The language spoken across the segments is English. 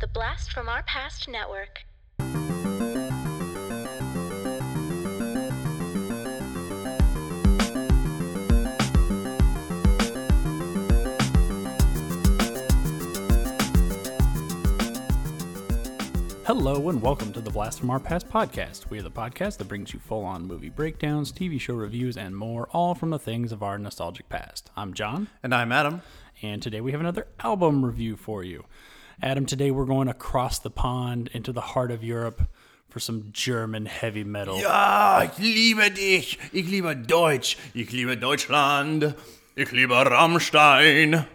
The Blast from Our Past Network. Hello and welcome to the Blast from Our Past podcast. We are the podcast that brings you full on movie breakdowns, TV show reviews, and more, all from the things of our nostalgic past. I'm John, And I'm Adam. and today we have another album review for you. Adam, today we're going across the pond into the heart of Europe for some German heavy metal. Ja, ich liebe dich. Ich liebe Deutsch. Ich liebe Deutschland. Ich liebe Rammstein.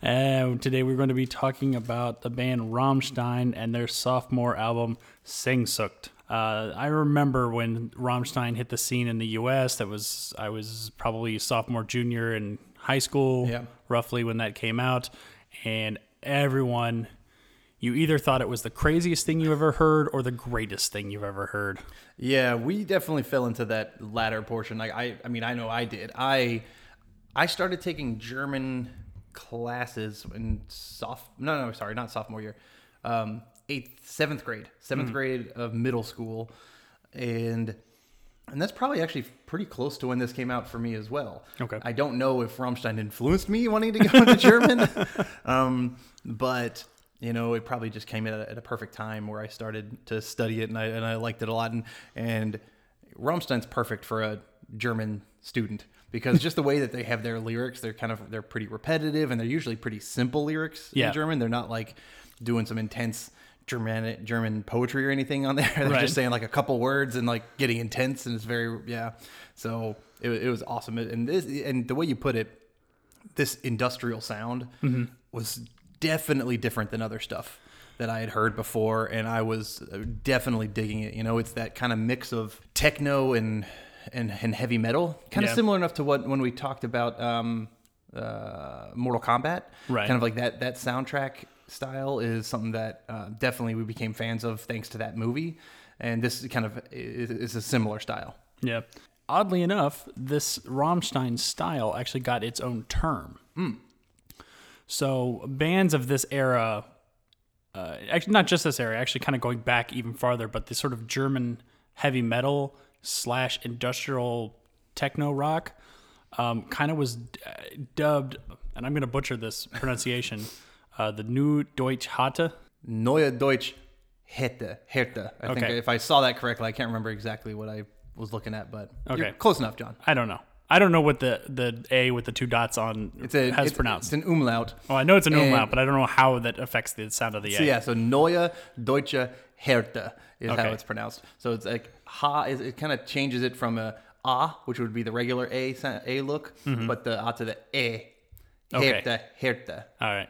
And today we're going to be talking about the band Rammstein and their sophomore album Sehnsucht. Uh, I remember when Rammstein hit the scene in the U.S. That was I was probably sophomore, junior in high school, Yeah. roughly when that came out, and everyone. You either thought it was the craziest thing you ever heard or the greatest thing you've ever heard. Yeah, we definitely fell into that latter portion. Like I, I mean, I know I did. I, I started taking German classes in soph. No, no, sorry, not sophomore year. Um, eighth, seventh grade, seventh grade of middle school, and and that's probably actually pretty close to when this came out for me as well. Okay. I don't know if Rammstein influenced me wanting to go into German, um, but you know, it probably just came at a, at a perfect time where I started to study it and I and I liked it a lot. And and Rammstein's perfect for a German student because just the way that they have their lyrics, they're kind of they're pretty repetitive and they're usually pretty simple lyrics Yeah. in German. They're not like doing some intense Germanic German poetry or anything on there. They're Right. just saying like a couple words and like getting intense and it's very yeah. So it, it was awesome and this and the way you put it, this industrial sound was definitely different than other stuff that I had heard before, and I was uh, definitely digging it. You know, it's that kind of mix of techno and and, and heavy metal, kind of Yeah. similar enough to what when we talked about um, uh, Mortal Kombat, Right. Kind of like that that soundtrack style is something that uh, definitely we became fans of thanks to that movie, and this kind of is, a similar style. Yeah. Oddly enough, this Rammstein style actually got its own term. So bands of this era, uh, actually not just this era, actually kind of going back even farther, but the sort of German heavy metal slash industrial techno rock, um, kind of was uh, dubbed, and I'm going to butcher this pronunciation, uh, the New Deutsch Hatte. Neue Deutsch Härte. Härte. I think if I saw that correctly, I can't remember exactly what I was looking at, but Okay. close enough, John. I don't know. I don't know what the, the A with the two dots on It's a has it's, pronounced. It's an umlaut. Oh, I know it's an And- umlaut, but I don't know how that affects the sound of the So A. yeah, so Neue Deutsche Härte is Okay. how it's pronounced. So it's like ha is it kind of changes it from a a, which would be the regular a a look, but the a to the e. Okay. Härte. All right.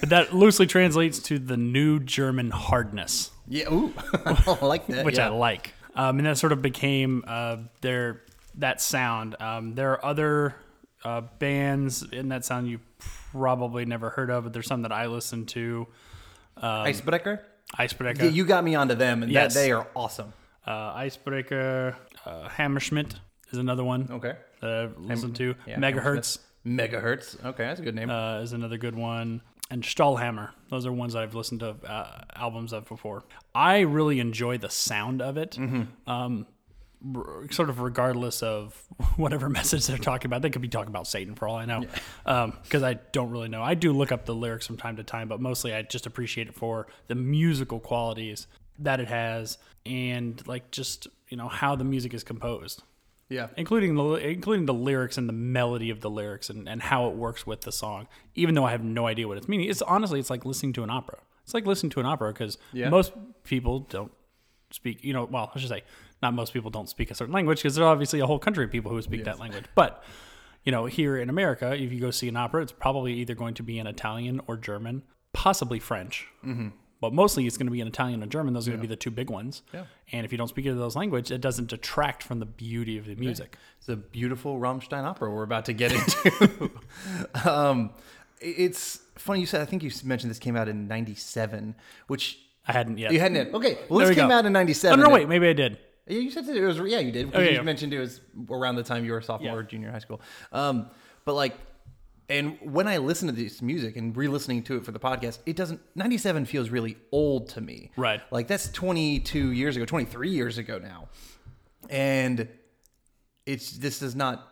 but that loosely translates to the new German hardness, Yeah, ooh, I like that. which yeah. I like. Um, and that sort of became uh, their that sound. Um, there are other uh, bands in that sound you probably never heard of, but there's some that I listen to. Eisbrecher. Eisbrecher, Yeah, you got me onto them, and Yes. that they are awesome. uh, Eisbrecher, uh, Hammerschmidt is another one Okay. that I've listened to. Yeah, Megaherz. Megaherz. Okay, that's a good name. uh, is another good one. And Stahlhammer. Those are ones that I've listened to uh, albums of before. I really enjoy the sound of it. Um, r- sort of regardless of whatever message they're talking about. They could be talking about Satan for all I know. Because I don't really know. I do look up the lyrics from time to time, but mostly I just appreciate it for the musical qualities that it has and like just, you know, how the music is composed yeah. including the including the lyrics and the melody of the lyrics and, and how it works with the song even though i have no idea what it's meaning it's honestly it's like listening to an opera it's like listening to an opera because Yeah. most people don't speak you know well i should say not most people don't speak a certain language because there's obviously a whole country of people who speak that language but you know here in america if you go see an opera it's probably either going to be in italian or german possibly french mm-hmm. But mostly it's going to be in italian and german those are going to be the two big ones Yeah. and if you don't speak either of those language it doesn't detract from the beauty of the music It's a beautiful Rammstein opera we're about to get into. um, it's funny you said. I think you mentioned this came out in '97, which I hadn't yet. you hadn't. Yet. Okay, well, There this we came go. out in '97. Oh '97. no, wait, maybe I did. Yeah, you said it was. Yeah, you did. Oh, yeah, you yeah. mentioned it was around the time you were a sophomore or junior high school. Um, but like And when I listen to this music and re-listening to it for the podcast, it doesn't. Ninety-seven feels really old to me. Right. Like that's twenty-two years ago, twenty-three years ago now, and it's this does not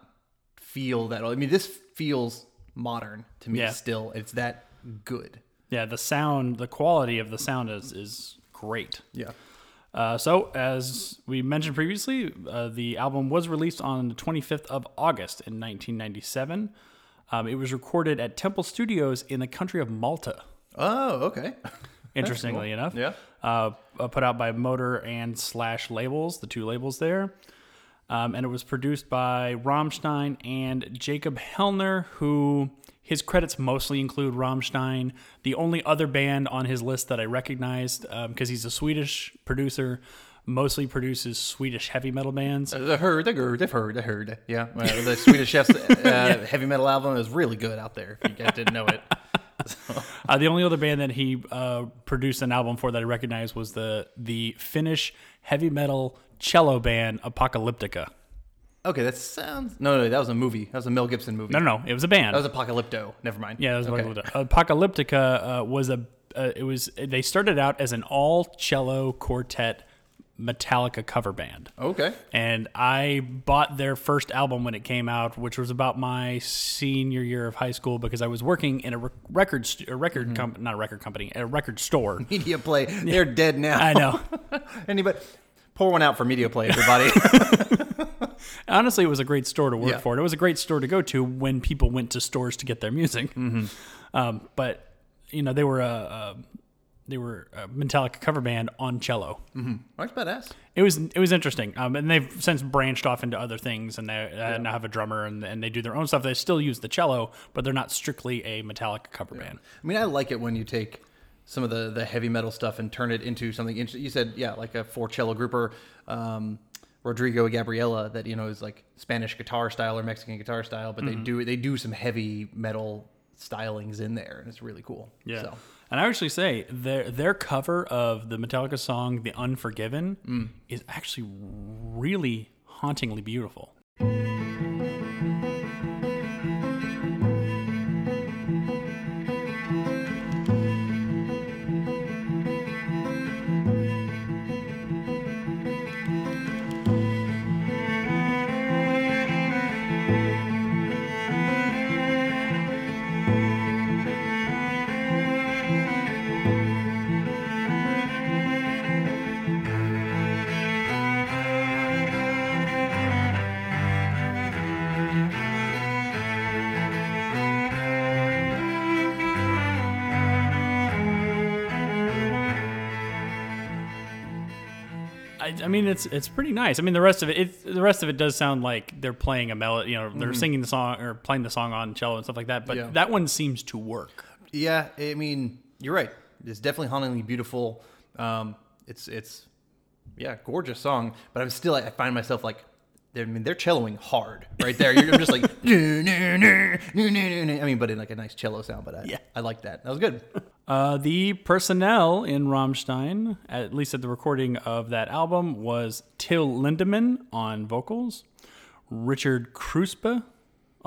feel that old. I mean, this feels modern to me Yeah. still. It's that good. Yeah, the sound, the quality of the sound is is great. Yeah. Uh, so, as we mentioned previously, uh, the album was released on the 25th of August in 1997. Um, it was recorded at Temple Studios in the country of Malta. Oh, okay. Interestingly enough, Yeah. uh, uh, put out by Motor and Slash labels, the two labels there. Um, and it was produced by Rammstein and Jacob Hellner, who his credits mostly include Rammstein. The only other band on his list that I recognized, because he's a Swedish producer, mostly produces Swedish heavy metal bands. The herd, the herd, the herd, the herd. Yeah, uh, the Swedish Chef's uh, heavy metal album is really good out there. If you guys didn't know it, Uh, the only other band that he uh, produced an album for that I recognized was the the Finnish heavy metal cello band Apocalyptica. okay, that sounds. No, no, that was a movie. That was a Mel Gibson movie. No, no, no, it was a band. that was Apocalypto. Never mind. Yeah, that was okay. Apocalyptica. Apocalyptica uh, was a. Uh, it was. They started out as an all cello quartet Metallica cover band, Okay. and I bought their first album when it came out, which was about my senior year of high school because I was working in a rec- record st- a record Mm-hmm. com- not a record company, a record store. Media Play. They're dead now. I know. Anybody? Pour one out for Media Play, everybody. Honestly, it was a great store to work Yeah. for. It was a great store to go to when people went to stores to get their music. Mm-hmm. Um, but you know, they were a, a they were a Metallica cover band on cello. That's badass. It was it was interesting, um, and they've since branched off into other things, and they uh, now have a drummer, and, and they do their own stuff. They still use the cello, but they're not strictly a Metallica cover band. I mean, I like it when you take some of the, the heavy metal stuff and turn it into something interesting. You said, yeah, like a four cello grouper, um, Rodrigo Gabriela, that you know is like Spanish guitar style or Mexican guitar style, but they do they do some heavy metal stylings in there, and it's really cool. So, And I actually say their their cover of the Metallica song "The Unforgiven" Mm. is actually really hauntingly beautiful. Mean, it's it's pretty nice. I mean, the rest of it, it, the rest of it does sound like they're playing a melody. You know, they're singing the song or playing the song on cello and stuff like that. But Mm-hmm. Yeah. that one seems to work. yeah, I mean, you're right. It's definitely hauntingly beautiful. Um, it's it's yeah, gorgeous song. But I'm still I find myself like. They're, I mean, they're celloing hard right there. You're I'm just like, I mean, but in like a nice cello sound. But I, Yeah. I like that. That was good. Uh, the personnel in Rammstein, at least at the recording of that album, was Till Lindemann on vocals, Richard Kruspe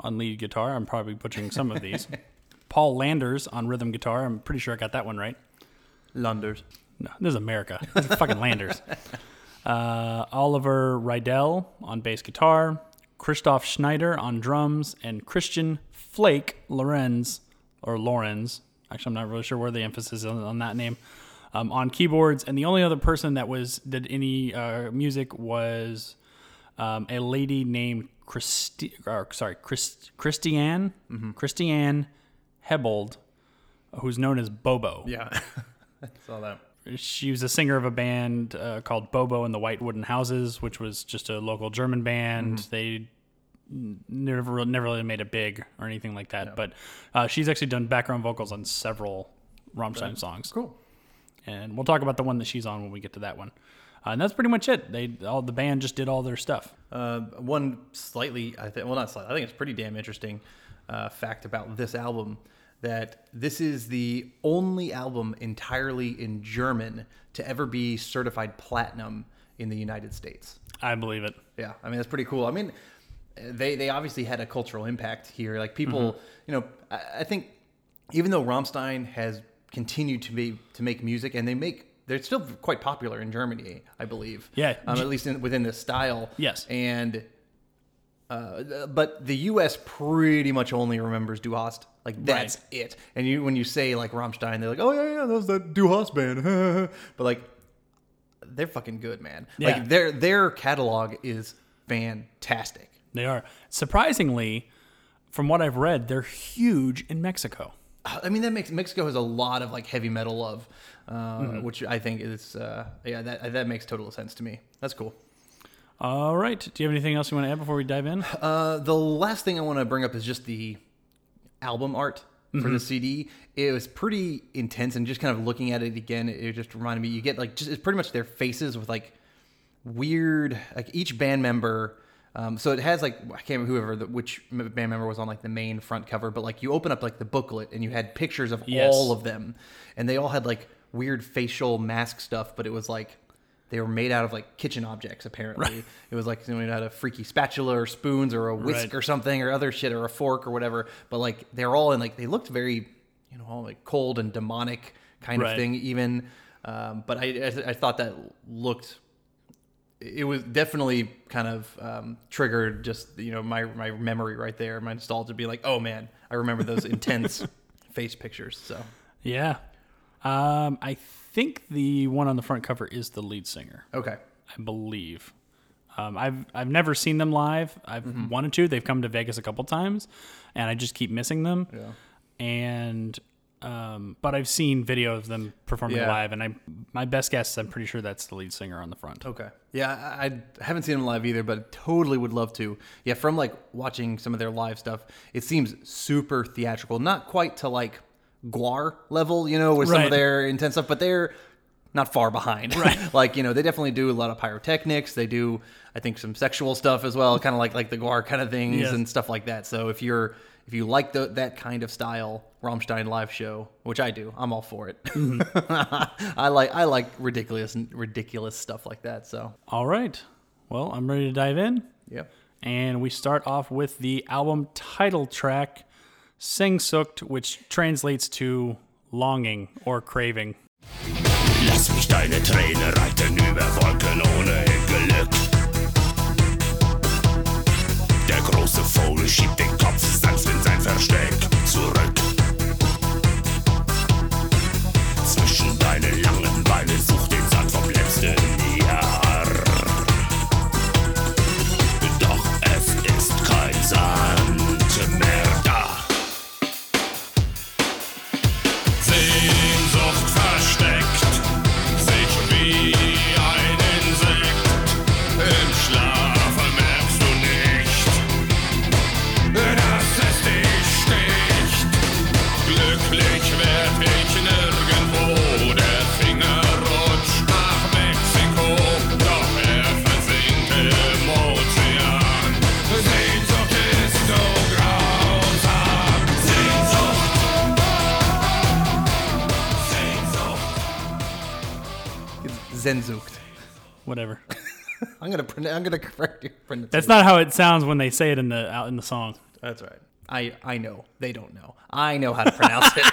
on lead guitar. I'm probably butchering some of these. Paul Landers on rhythm guitar. I'm pretty sure I got that one right. Landers. No, this is America. This is fucking Landers. Uh, Oliver Riedel on bass guitar, Christoph Schneider on drums, and Christian Flake Lorenz, or Lorenz. Actually, I'm not really sure where the emphasis is on, on that name. Um, on keyboards, and the only other person that was did any uh, music was um, a lady named Christi- or, sorry, Chris- Christiane Christiane Hebold, who's known as Bobo. Yeah. I saw that. She was a singer of a band uh, called Bobo and the White Wooden Houses, which was just a local German band. They never never really made it big or anything like that. But uh, she's actually done background vocals on several Rammstein songs. Cool. And we'll talk about the one that she's on when we get to that one. Uh, and that's pretty much it. They all the band just did all their stuff. Uh, one slightly, I think, well, not slightly. I think it's pretty damn interesting uh, fact about this album that this is the only album entirely in German to ever be certified platinum in the United States. I believe it. Yeah, I mean that's pretty cool. I mean, they they obviously had a cultural impact here. Like people, you know, I, I think even though Rammstein has continued to be to make music, and they make they're still quite popular in Germany, I believe. Yeah. um, at least in, within this style. Yes. and. Uh, but the U.S. pretty much only remembers Du Hast. Like that's it. And you, when you say like Rammstein, they're like, "Oh yeah, yeah, that was that Du Hast band." but like, they're fucking good, man. Yeah. Like their their catalog is fantastic. They are surprisingly, from what I've read, they're huge in Mexico. I mean, that makes Mexico has a lot of like heavy metal love, uh, Mm-hmm. which I think is uh, yeah that that makes total sense to me. That's cool. All right. Do you have anything else you want to add before we dive in? Uh, the last thing I want to bring up is just the album art for the CD. It was pretty intense, and just kind of looking at it again, it just reminded me. You get like just it's pretty much their faces with like weird like each band member. Um, so it has like I can't remember whoever the, which band member was on like the main front cover, but like you open up like the booklet and you had pictures of Yes. all of them, and they all had like weird facial mask stuff, but it was like they were made out of like kitchen objects. Apparently, it was like made out of freaky spatula or spoons or a whisk Right. or something or other shit or a fork or whatever. But like they're all in like they looked very you know all like cold and demonic kind Right. of thing even. Um, but I, I I thought that looked it was definitely kind of um, triggered just you know my my memory right there, my nostalgia, be like, oh man, I remember those intense face pictures. So Yeah. Um, I think the one on the front cover is the lead singer. okay, I believe. Um, I've I've never seen them live. I've Mm-hmm. wanted to. They've come to Vegas a couple times, and I just keep missing them. Yeah. And um, but I've seen video of them performing Yeah. live, and I my best guess is I'm pretty sure that's the lead singer on the front. okay, yeah, I, I haven't seen them live either, but totally would love to. Yeah, from like watching some of their live stuff, it seems super theatrical, not quite to like Gwar level, you know, with some of their intense stuff, but they're not far behind. Right. like, you know, they definitely do a lot of pyrotechnics. They do, I think, some sexual stuff as well, kind of like like the Gwar kind of things Yes. and stuff like that. So if you're if you like the, that kind of style Rammstein live show, which I do, I'm all for it. Mm-hmm. I like I like ridiculous ridiculous stuff like that. So All right. Well, I'm ready to dive in. yep. And we start off with the album title track, Singsucht, which translates to longing or craving. Lass mich deine Träne reiten über Wolken ohne Glück. Der große Vogel schiebt den Kopf sanft in sein Versteck zurück. Zwischen deine langen Beine sucht den Sand vom letzten I'm gonna pron- I'm gonna correct your pronunciation. That's not how it sounds when they say it in the out in the song. That's right. I I know they don't know. I know how to pronounce it.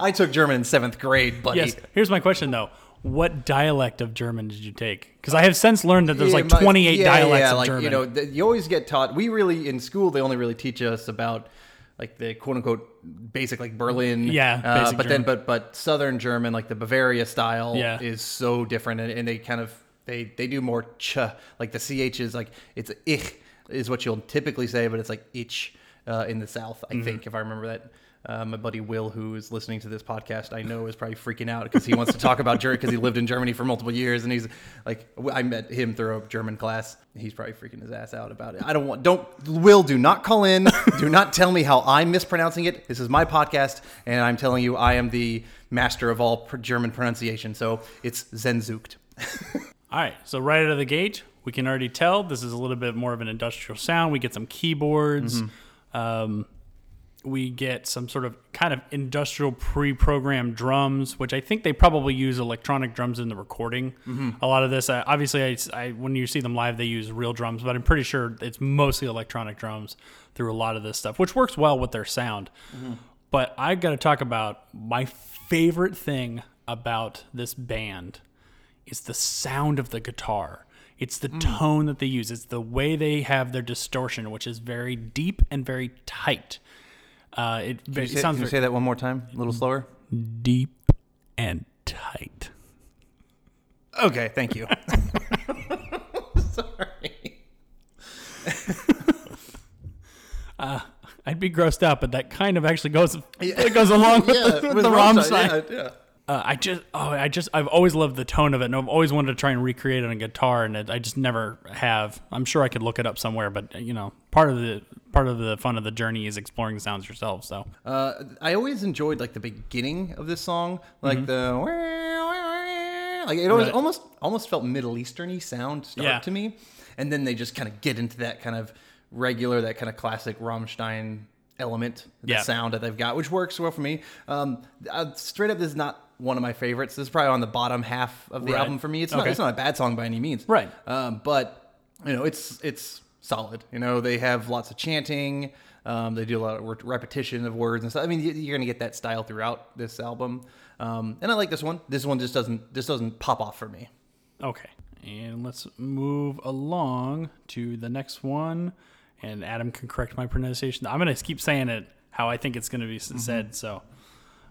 I took German in seventh grade, buddy. Yes. Here's my question though. What dialect of German did you take? Because I have since learned that there's Yeah, like my- 28 yeah, dialects yeah, of like, German. You know, th- you always get taught. We really in school they only really teach us about like the quote unquote basic like Berlin. Yeah, uh, basic but then but but Southern German like the Bavaria style Yeah. is so different, and, and they kind of they they do more ch like the ch is like it's ich is what you'll typically say, but it's like ich uh, in the South. Mm-hmm. I think if I remember that. Uh, my buddy Will, who is listening to this podcast, I know is probably freaking out because he wants to talk about Germany because he lived in Germany for multiple years, and he's like, I met him through a German class. He's probably freaking his ass out about it. I don't want, don't, Will, do not call in. do not tell me how I'm mispronouncing it. This is my podcast, and I'm telling you, I am the master of all German pronunciation. So it's Zenzucht. All right, so right out of the gate, we can already tell this is a little bit more of an industrial sound. We get some keyboards. Mm-hmm. Um, we get some sort of kind of industrial pre-programmed drums, which I think they probably use electronic drums in the recording. A lot of this, uh, obviously, I, I- when you see them live, they use real drums, but I'm pretty sure it's mostly electronic drums through a lot of this stuff, which works well with their sound. But I got to talk about my favorite thing about this band is the sound of the guitar. It's the mm. tone that they use. It's the way they have their distortion, which is very deep and very tight. Uh, it, Can you, it say, sounds can you say that one more time, a little mm. slower? deep and tight. Okay, thank you. Sorry. Uh, I'd be grossed out, but that kind of actually goes it goes along with the, with the Rammstein. Yeah, yeah. Uh, I just, oh, I just, I've always loved the tone of it, and I've always wanted to try and recreate it on guitar, and it, I just never have. I'm sure I could look it up somewhere, but you know, part of the part of the fun of the journey is exploring the sounds yourself. So, Uh, I always enjoyed like the beginning of this song, like the like it always Right. almost almost felt Middle Easterny sound start Yeah. to me, and then they just kind of get into that kind of regular, that kind of classic Rammstein element, the Yeah. sound that they've got, which works well for me. Um, uh, straight up, this is not one of my favorites. This is probably on the bottom half of the Right. album for me. It's not Okay. it's not a bad song by any means, Right. Um, but you know, it's it's solid. You know, they have lots of chanting. Um, they do a lot of repetition of words and stuff. I mean, you- you're gonna get that style throughout this album. Um, and I like this one. This one just doesn't just doesn't pop off for me. okay, and let's move along to the next one. And Adam can correct my pronunciation. I'm gonna keep saying it how I think it's gonna be s said. So,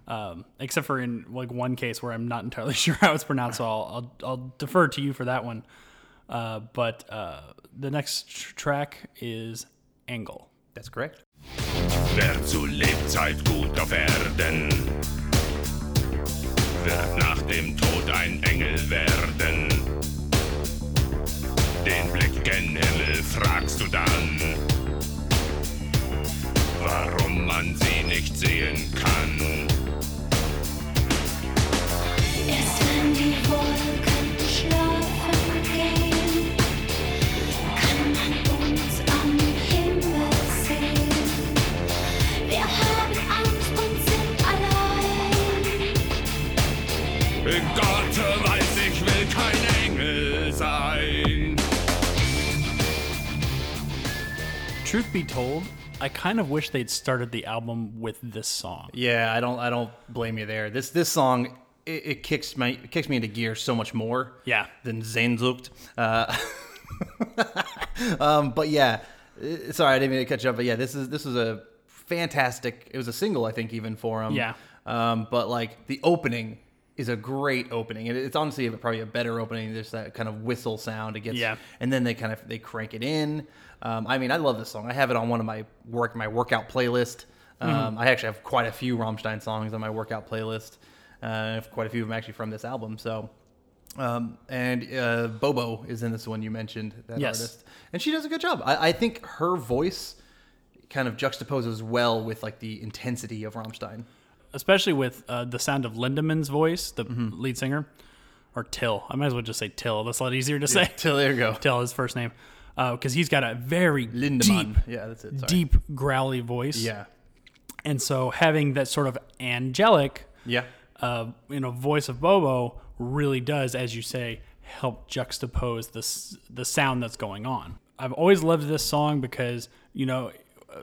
um, except for in like one case where I'm not entirely sure how it's pronounced, so I'll I'll, I'll defer to you for that one. Uh, but uh, the next tr- track is Engel. That's correct. Wer zu Lebzeit gut auf Erden, wird nach dem Tod ein Engel werden. Den Blick gen Himmel fragst du dann, warum man sie nicht sehen kann. Erst wenn die Wolken schlafen gehen, kann man uns am Himmel sehen. Wir haben Angst und sind allein. Gott weiß, ich will kein Engel sein. Truth be told, I kind of wish they'd started the album with this song. Yeah, I don't I don't blame you there. This this song it, it kicks my it kicks me into gear so much more. Yeah. Than Sehnsucht. Uh, um, but yeah, uh, sorry I didn't mean to catch up. But yeah, this is this was a fantastic. It was a single I think even for him. Yeah. Um, but like the opening is a great opening. It's honestly probably a better opening. There's that kind of whistle sound. It gets Yeah. and then they kind of they crank it in. Um, I mean, I love this song. I have it on one of my work my workout playlist. Um, Mm-hmm. I actually have quite a few Rammstein songs on my workout playlist. Uh, I have quite a few of them actually from this album. So, um, and uh, Bobo is in this one you mentioned that Yes. artist, and she does a good job. I, I think her voice kind of juxtaposes well with like the intensity of Rammstein. especially with uh, the sound of Lindemann's voice, the Mm-hmm. lead singer, or Till. I might as well just say Till. That's a lot easier to say. Till there you go. Till his first name, because he's got a very Lindemann. deep, Yeah, that's it. Sorry. deep growly voice. Yeah. and so having that sort of angelic, Yeah. uh, you know, voice of Bobo really does, as you say, help juxtapose this the sound that's going on. I've always loved this song because you know,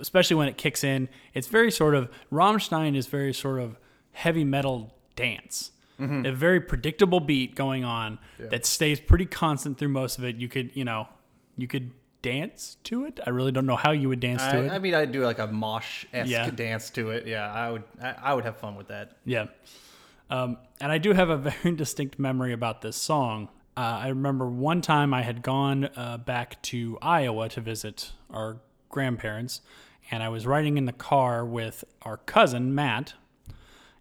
especially when it kicks in, it's very sort of Rammstein is very sort of heavy metal dance. A very predictable beat going on that stays pretty constant through most of it. You could, you know, you could dance to it. I really don't know how you would dance to it. I, I mean, I'd do like a mosh esque Yeah. dance to it. Yeah, I would. I, I would have fun with that. Yeah. Um, and I do have a very distinct memory about this song. Uh, I remember one time I had gone uh, back to Iowa to visit our grandparents, and I was riding in the car with our cousin, Matt,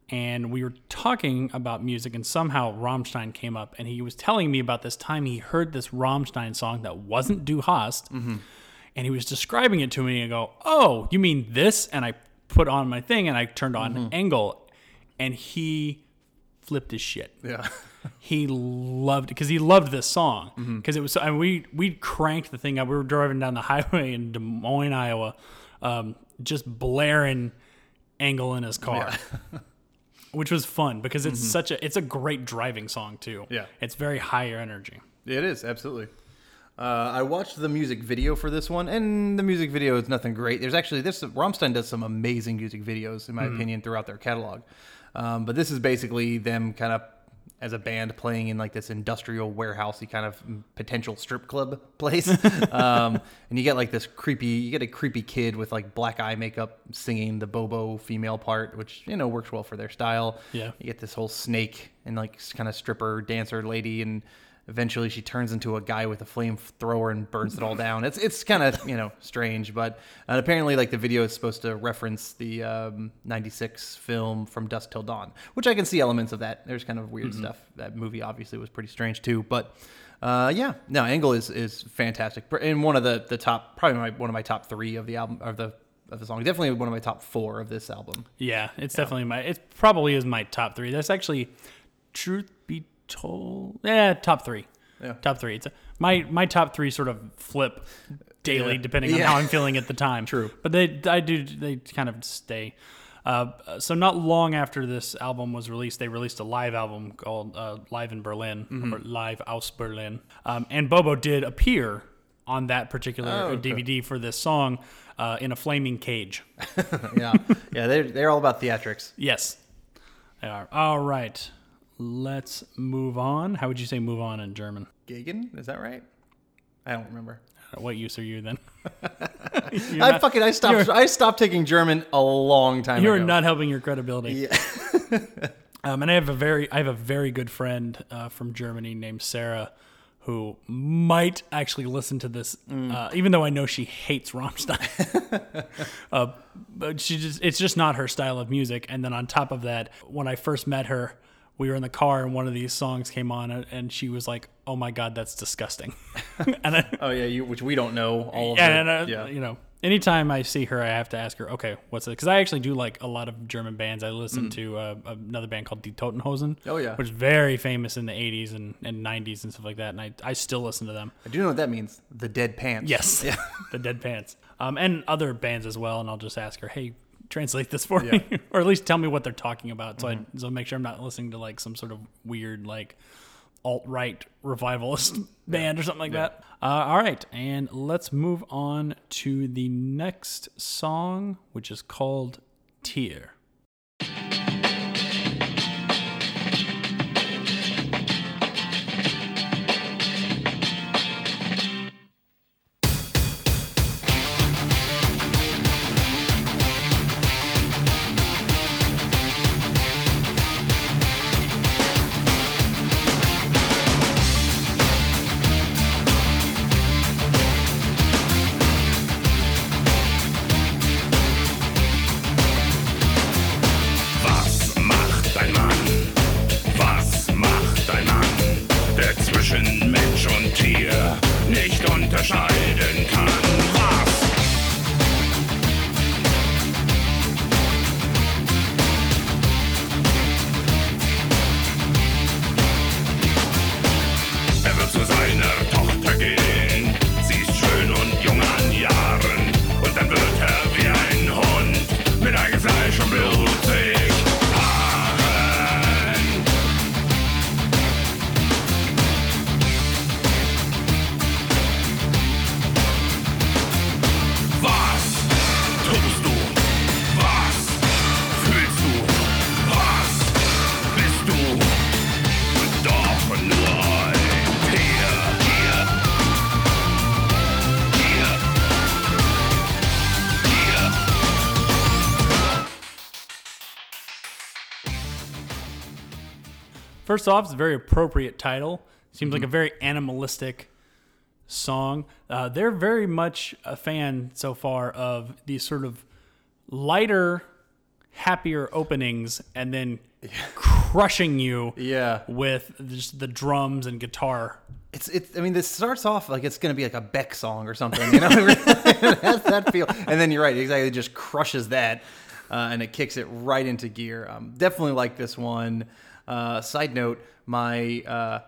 and we were talking about music, and somehow Rammstein came up, and he was telling me about this time he heard this Rammstein song that wasn't Du Hast, and he was describing it to me, and I go, "Oh, you mean this?" And I put on my thing, and I turned on Engel, and he flipped his shit. Yeah. He loved it because he loved this song Mm-hmm. because it was. And we we cranked the thing up. We were driving down the highway in Des Moines, Iowa, um, just blaring Engel in his car. Which was fun because it's such a it's a great driving song too. Mm-hmm. Yeah. It's very higher energy. It is absolutely. Uh, I watched the music video for this one, and the music video is nothing great. There's actually this Rammstein does some amazing music videos, in my opinion, throughout their catalog. Um, but this is basically them kind of as a band playing in like this industrial warehousey kind of potential strip club place. um, and you get like this creepy, you get a creepy kid with like black eye makeup singing the Bobo female part, which you know works well for their style. Yeah. You get this whole snake and like kind of stripper dancer lady, and eventually she turns into a guy with a flamethrower and burns it all down. It's it's kind of you know strange, but and apparently like the video is supposed to reference the um, '96 film From Dusk Till Dawn, which I can see elements of that. There's kind of weird stuff. That movie obviously was pretty strange too, but. Uh, yeah, no, Engel is, is fantastic, and one of the, the top, probably my, one of my top three of the album of the of the song. Definitely one of my top four of this album. Yeah, it's definitely my. It probably is my top three. That's actually, truth told, yeah, top three. Yeah. top three. It's a, my my top three sort of flip daily Yeah. depending on Yeah. how I'm feeling at the time. True. but they I do they kind of stay. Uh, so not long after this album was released, they released a live album called uh, "Live in Berlin" Mm-hmm. or "Live aus Berlin," um, and Bobo did appear on that particular Oh, okay. DVD for this song uh, in a flaming cage. Yeah, yeah, they're they're all about theatrics. Yes, they are. All right, let's move on. How would you say "move on" in German? Gegen, is that right? I don't remember. What use are you then? I fucking I stopped I stopped taking German a long time ago. You're ago. not helping your credibility. um, and I have a very, I have a very good friend uh, from Germany named Sarah, who might actually listen to this, uh, even though I know she hates Rammstein. uh, but she just, it's just not her style of music. And then on top of that, when I first met her, we were in the car and one of these songs came on, and- and she was like, "Oh my god, that's disgusting." and I, Oh yeah, you which we don't know all of yeah, the, and, uh, yeah. you know, anytime I see her, I have to ask her, okay, what's it? Because I actually do like a lot of German bands. I listen to uh, another band called Die Toten Hosen. Mm. Oh, yeah. which is very famous in the '80s and, and '90s and stuff like that. And I, I still listen to them. I do know what that means. The dead pants. Yes, Yeah. the Dead Pants, um, and other bands as well. And I'll just ask her, hey. Translate this for me, or at least tell me what they're talking about, so Mm-hmm. I so make sure I'm not listening to like some sort of weird like alt right revivalist band or something like that. Uh, all right, and let's move on to the next song, which is called Tier. First off, it's a very appropriate title. Seems like a very animalistic song. Uh, they're very much a fan so far of these sort of lighter, happier openings, and then crushing you Yeah. with just the drums and guitar. It's it's. I mean, this starts off like it's gonna be like a Beck song or something. You know, that feel. And then you're right, exactly. It just crushes that, uh, and it kicks it right into gear. Um, definitely like this one. Uh, side note: my uh,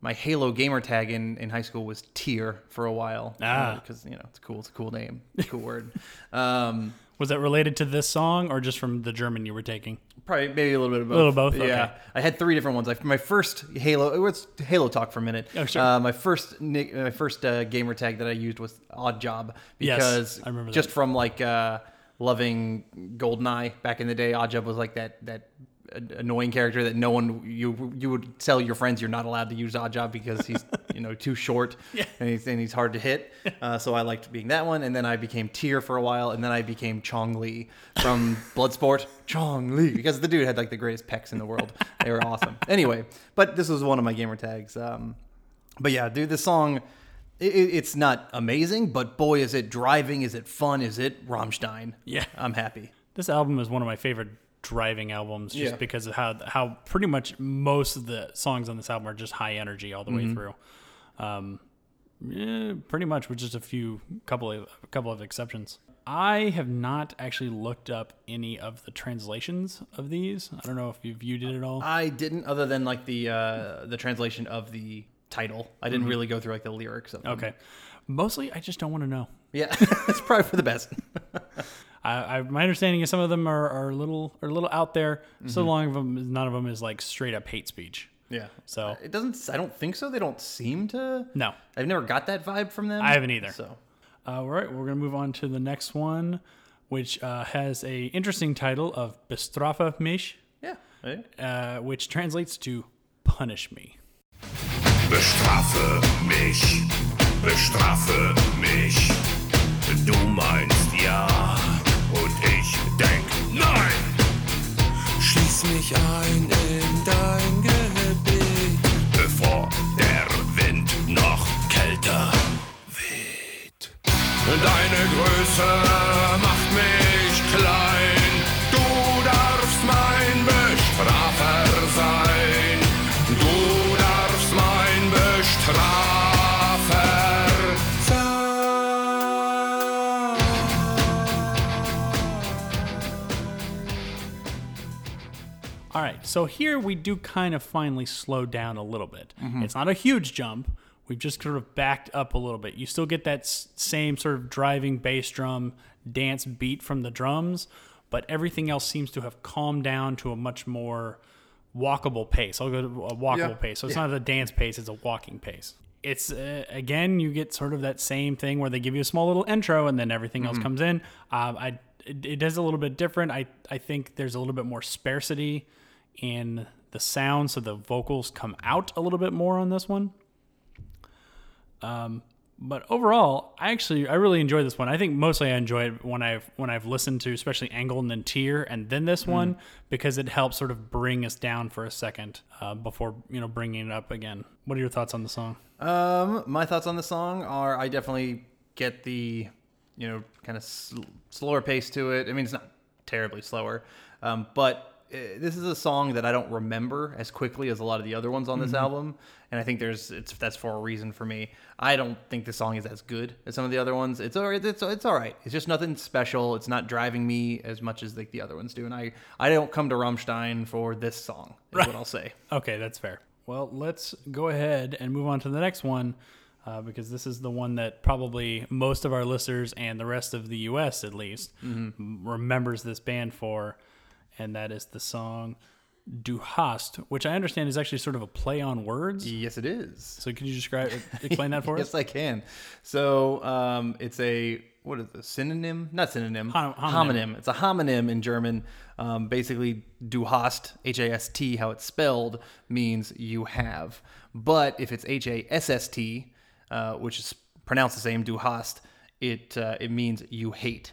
my Halo gamer tag in, in high school was Tier for a while. Ah. because you know it's cool. It's a cool name, it's a cool word. Um, Was that related to this song or just from the German you were taking? Probably maybe a little bit of both. A little both? Yeah, Okay. I had three different ones. I, my first Halo. Let's Halo talk for a minute. Oh, sure. Uh, my first my first uh, gamer tag that I used was Odd Job Yes, because I remember just that. from like uh, loving Goldeneye back in the day. Odd Job was like that that annoying character that no one you you would tell your friends you're not allowed to use Odd Job because he's you know too short and he's and he's hard to hit. Uh, so I liked being that one, and then I became Tier for a while, and then I became Chong Li from Bloodsport. Chong Li because the dude had like the greatest pecs in the world. They were awesome. Anyway, but this was one of my gamer tags. Um, but yeah, dude, this song. It, it- it's not amazing, but boy, is it driving! Is it fun? Is it Rammstein? Yeah. I'm happy. This album is one of my favorite driving albums just Yeah. because of how how pretty much most of the songs on this album are just high energy all the Mm-hmm. way through. Um, yeah, pretty much with just a few couple of a couple of exceptions. I have not actually looked up any of the translations of these. I don't know if you did it all. I didn't, other than like the uh, the translation of the title. I didn't really go through like the lyrics of them. Okay, mostly I just don't want to know. Yeah, it's probably for the best. I, I my understanding is some of them are, are a little are a little out there. So Mm-hmm. long of them, none of them is like straight up hate speech. Yeah. So It doesn't. I don't think so. They don't seem to. no, I've never got that vibe from them. I haven't either. So Uh, all right, we're gonna move on to the next one, which uh, has a interesting title of "Bestrafe mich," yeah. Right? uh, which translates to "Punish me." Bestrafe mich, bestrafe mich. Du meinst ja Schließ mich ein in dein Gebiet, bevor der Wind noch kälter weht. Deine Größe macht mich so here we do kind of finally slow down a little bit. Mm-hmm. It's not a huge jump. We've just sort of backed up a little bit. You still get that same sort of driving bass drum dance beat from the drums, but everything else seems to have calmed down to a much more walkable pace. I'll go to a walkable Yeah, pace. So it's not a dance pace, it's a walking pace. It's uh, again, you get sort of that same thing where they give you a small little intro and then everything Mm-hmm. else comes in. Um, I it, it does a little bit different. I I think there's a little bit more sparsity in the sound, so the vocals come out a little bit more on this one. Um, but overall, I actually I really enjoy this one. I think mostly I enjoy it when I've when I've listened to especially Engel and then Tier and then this one because it helps sort of bring us down for a second uh, before you know bringing it up again. What are your thoughts on the song? Um, my thoughts on the song are I definitely get the, you know, kind of sl- slower pace to it. I mean, it's not terribly slower, um, but Uh, this is a song that I don't remember as quickly as a lot of the other ones on this mm-hmm. album, and I think there's it's that's for a reason for me. I don't think the song is as good as some of the other ones. It's alright. It's it's all right. It's just nothing special. It's not driving me as much as like the other ones do, and I I don't come to Rammstein for this song. Is what I'll say. Okay, that's fair. Well, let's go ahead and move on to the next one uh, because this is the one that probably most of our listeners and the rest of the U.S. at least mm-hmm. m- remembers this band for, and that is the song "Du hast," which I understand is actually sort of a play on words. Yes, it is. So, can you describe, explain that for yes, us? Yes, I can. So um, it's a what is it? Synonym? Not synonym. Hom- homonym. It's a homonym in German. Um, basically, du hast, H A S T, how it's spelled, means you have. But if it's H A S S T, uh, which is pronounced the same, du hast, it uh, it means you hate.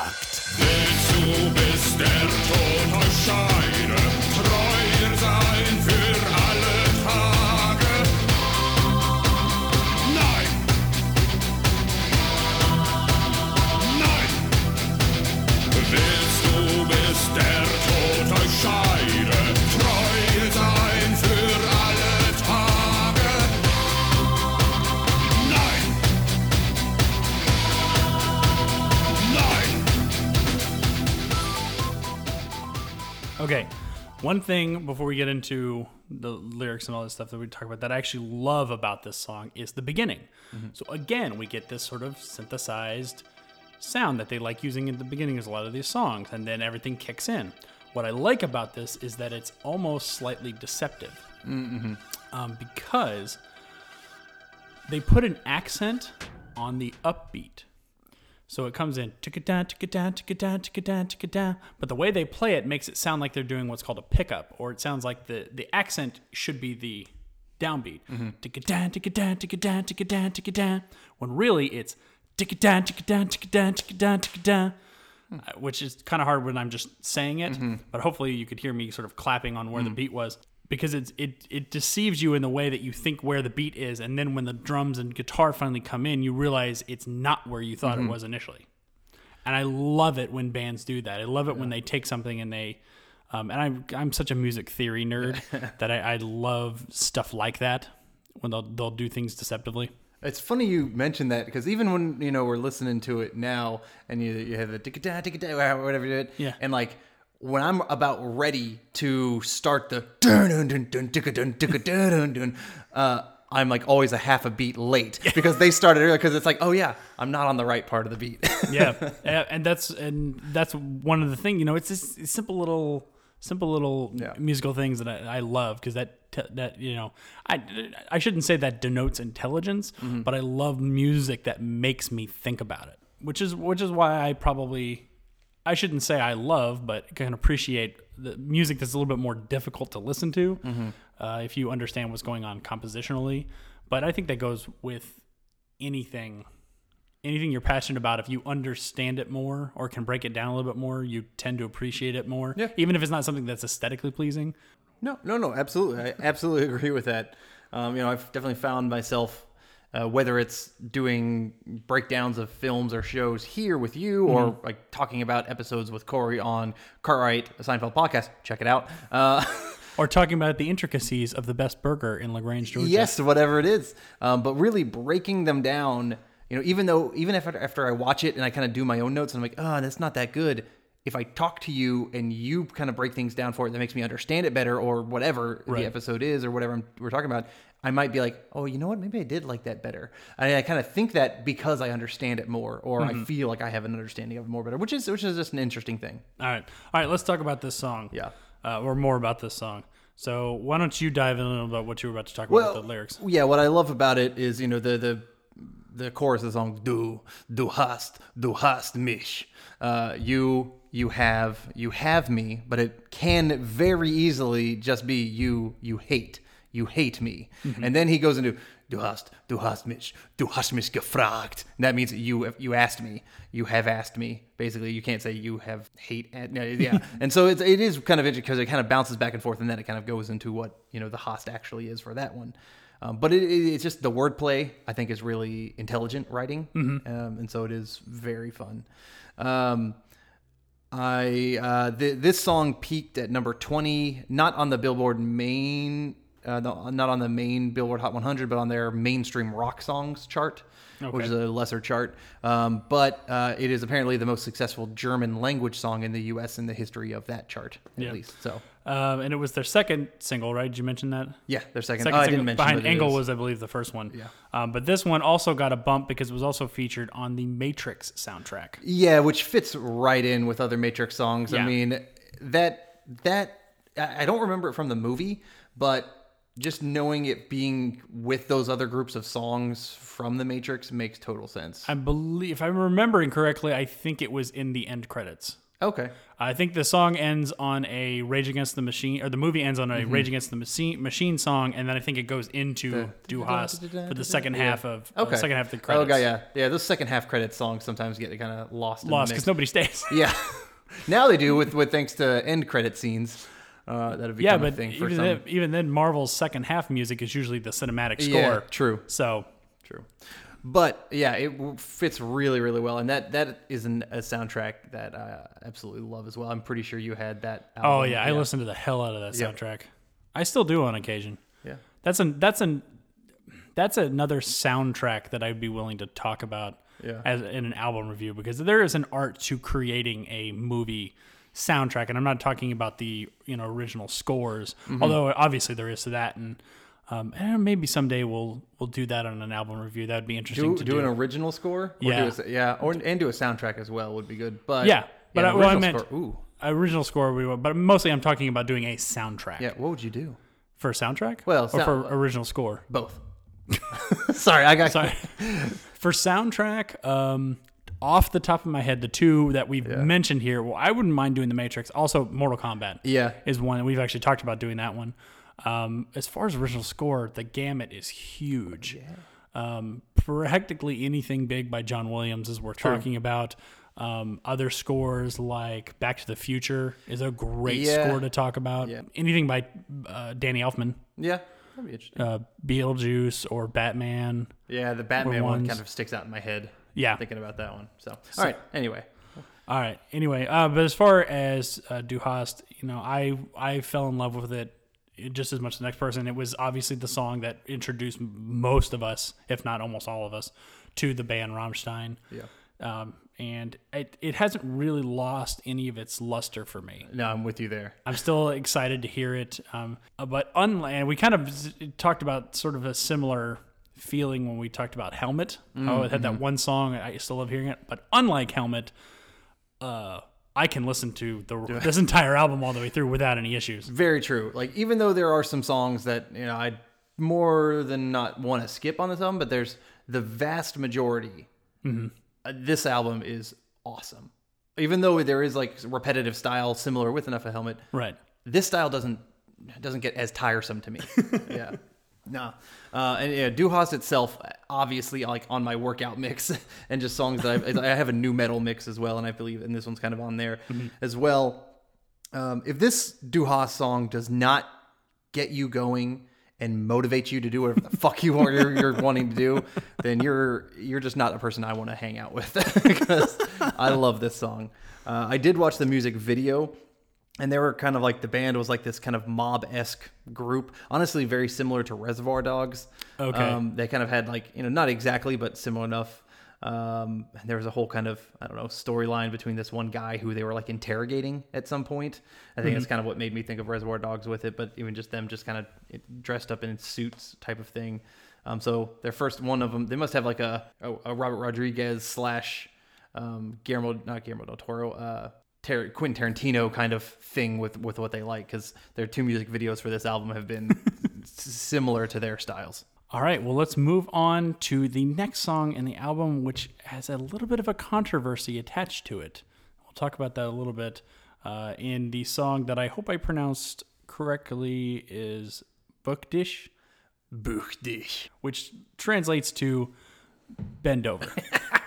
Okay, one thing before we get into the lyrics and all this stuff that we talk about that I actually love about this song is the beginning. So again, we get this sort of synthesized sound that they like using at the beginning of a lot of these songs, and then everything kicks in. What I like about this is that it's almost slightly deceptive, um, because they put an accent on the upbeat. So it comes in. But the way they play it makes it sound like they're doing what's called a pickup, or it sounds like the the accent should be the downbeat. Mm-hmm. Da. When really it's da. Hmm. uh, Which is kind of hard when I'm just saying it, mm-hmm. but hopefully you could hear me sort of clapping on where the mm. beat was because it's it it deceives you in the way that you think where the beat is, and then when the drums and guitar finally come in, you realize it's not where you thought it was initially. And I love it when bands do that. I love it when they take something and they, um, and I'm I'm such a music theory nerd that I, I love stuff like that when they'll they'll do things deceptively. It's funny you mentioned that because even when you know we're listening to it now, and you you have the ticka da ticka da whatever you did, Yeah. and like when I'm about ready to start the uh, I'm like always a half a beat late because they started earlier because it's like oh yeah I'm not on the right part of the beat. yeah, and and that's and that's one of the thing. You know, it's just simple little, simple little Yeah. musical things that I, I love because that that you know, I I shouldn't say that denotes intelligence, Mm-hmm. but I love music that makes me think about it, which is which is why I probably. I shouldn't say I love, but can appreciate the music that's a little bit more difficult to listen to Mm-hmm. uh, if you understand what's going on compositionally. But I think that goes with anything anything you're passionate about, if you understand it more or can break it down a little bit more, you tend to appreciate it more. Yeah. Even if it's not something that's aesthetically pleasing. No, no, no, absolutely. I absolutely agree with that. Um, you know, I've definitely found myself, uh, whether it's doing breakdowns of films or shows here with you, or like talking about episodes with Corey on Cartwright, a Seinfeld podcast. Check it out. Uh, Or talking about the intricacies of the best burger in LaGrange, Georgia. yes, whatever it is. Um, but really breaking them down. You know, even though even if after I watch it and I kind of do my own notes and I'm like, oh, that's not that good. If I talk to you and you kind of break things down for it, that makes me understand it better, or whatever Right. the episode is, or whatever I'm, we're talking about, I might be like, oh, you know what? Maybe I did like that better. And I kind of think that because I understand it more, or I feel like I have an understanding of it more better, which is which is just an interesting thing. All right. All right. Let's talk about this song. Yeah. Uh, or more about this song. So why don't you dive in a little about what you were about to talk about with the lyrics? Yeah, what I love about it is you know the the the chorus of the song du du hast du hast mich. Uh, you you have you have me, but it can very easily just be you you hate you hate me, and then he goes into du hast du hast mich du hast mich gefragt. And that means you you asked me you have asked me. Basically, you can't say you have hate. And, no, yeah, and so it's, it is kind of interesting because it kind of bounces back and forth, and then it kind of goes into what you know the hast actually is for that one. Um, but it, it, it's just the wordplay I think is really intelligent writing, um, and so it is very fun. Um, I uh, th- this song peaked at number twenty, not on the Billboard main, uh, not on the main Billboard Hot 100, but on their mainstream rock songs chart, which is a lesser chart. Um, but uh, it is apparently the most successful German language song in the U.S. in the history of that chart, at least. So Um, and it was their second single, right? Did you mention that? yeah, their second. Second oh, I single didn't mention behind Engel was, I believe, the first one. Yeah. Um, but this one also got a bump because it was also featured on the Matrix soundtrack. Yeah, which fits right in with other Matrix songs. Yeah. I mean, that that I I don't remember it from the movie, but just knowing it being with those other groups of songs from the Matrix makes total sense. I believe, if I'm remembering correctly, I think it was in the end credits. Okay. I think the song ends on a Rage Against the Machine, or the movie ends on a Mm-hmm. Rage Against the Machine, machine song, and then I think it goes into Du Hast for the second half of uh, Okay. second half of the credits. Okay, yeah. Yeah, those second half credit songs sometimes get kind of lost Lost because nobody stays. Yeah. now they do with with thanks to end credit scenes. Uh, that have yeah, but thing for even some. then, even then, Marvel's second half music is usually the cinematic score. Yeah, true. So True. But yeah, it fits really, really well, and that that is an, a soundtrack that I absolutely love as well. I'm pretty sure you had that. Album. Oh yeah, I listened to the hell out of that Yeah. soundtrack. I still do on occasion. Yeah, That's an that's an that's another soundtrack that I'd be willing to talk about Yeah. as in an album review because there is an art to creating a movie soundtrack, and I'm not talking about the you know original scores, Mm-hmm. although obviously there is to that, and um, and maybe someday we'll we'll do that on an album review. That would be interesting Do, to do do. an original score? Or Yeah. do a yeah, or and do a soundtrack as well would be good. But Yeah, but yeah, I, well, I original meant score- ooh, original score. We but mostly I'm talking about doing a soundtrack. yeah. What would you do? for a soundtrack. Well, or sound- for original score. Both. Sorry, I got Sorry. for soundtrack, um, off the top of my head, the two that we've mentioned here, well, I wouldn't mind doing the Matrix. Also, Mortal Kombat. Yeah. is one we've actually talked about doing that one. Um, as far as original score, the gamut is huge. Yeah. Um, practically anything big by John Williams is worth talking about. Um, other scores like Back to the Future is a great Yeah. score to talk about. Yeah. Anything by uh, Danny Elfman, Yeah, that'd be interesting. uh, Beetlejuice or Batman. yeah, the Batman one kind of sticks out in my head. Yeah. thinking about that one. So, all right. Anyway, All right. Anyway, uh, but as far as uh, Du Hast, you know, I I fell in love with it just as much the next person. It was obviously the song that introduced most of us, if not almost all of us, to the band Rammstein. Yeah. Um, and it, it hasn't really lost any of its luster for me. no, I'm with you there. I'm still excited to hear it. Um, uh, but unlike, and we kind of talked about sort of a similar feeling when we talked about Helmet. Oh, it had that one song. I still love hearing it. But unlike Helmet, uh, I can listen to the this entire album all the way through without any issues. Very true. Like even though there are some songs that you know I more than not want to skip on this album, but there's the vast majority. Mm-hmm. Uh, this album is awesome. Even though there is like repetitive style similar with enough a helmet, Right. this style doesn't doesn't get as tiresome to me. yeah. No. Uh, and yeah, Du Hast itself, obviously, like on my workout mix and just songs that I've, I have a nu metal mix as well, and I believe, and this one's kind of on there as well. Um, if this Du Hast song does not get you going and motivate you to do whatever the fuck you are you're, you're wanting to do, then you're you're just not a person I want to hang out with because I love this song. Uh, I did watch the music video, and they were kind of like the band was like this kind of mob esque group. Honestly, very similar to Reservoir Dogs. Okay. Um, they kind of had like you know not exactly, but similar enough. Um, and there was a whole kind of I don't know storyline between this one guy who they were like interrogating at some point. I think that's kind of what made me think of Reservoir Dogs with it, but even just them just kind of dressed up in suits type of thing. Um, so their first one of them, they must have like a, a, a Robert Rodriguez slash um, Guillermo, not Guillermo del Toro, uh, Tar- Quentin Tarantino kind of thing with with what they like because their two music videos for this album have been similar to their styles. All right, well, let's move on to the next song in the album, which has a little bit of a controversy attached to it. We'll talk about that a little bit. Uh, in the song that I hope I pronounced correctly is Book Dish, Bück dich. which translates to bend over.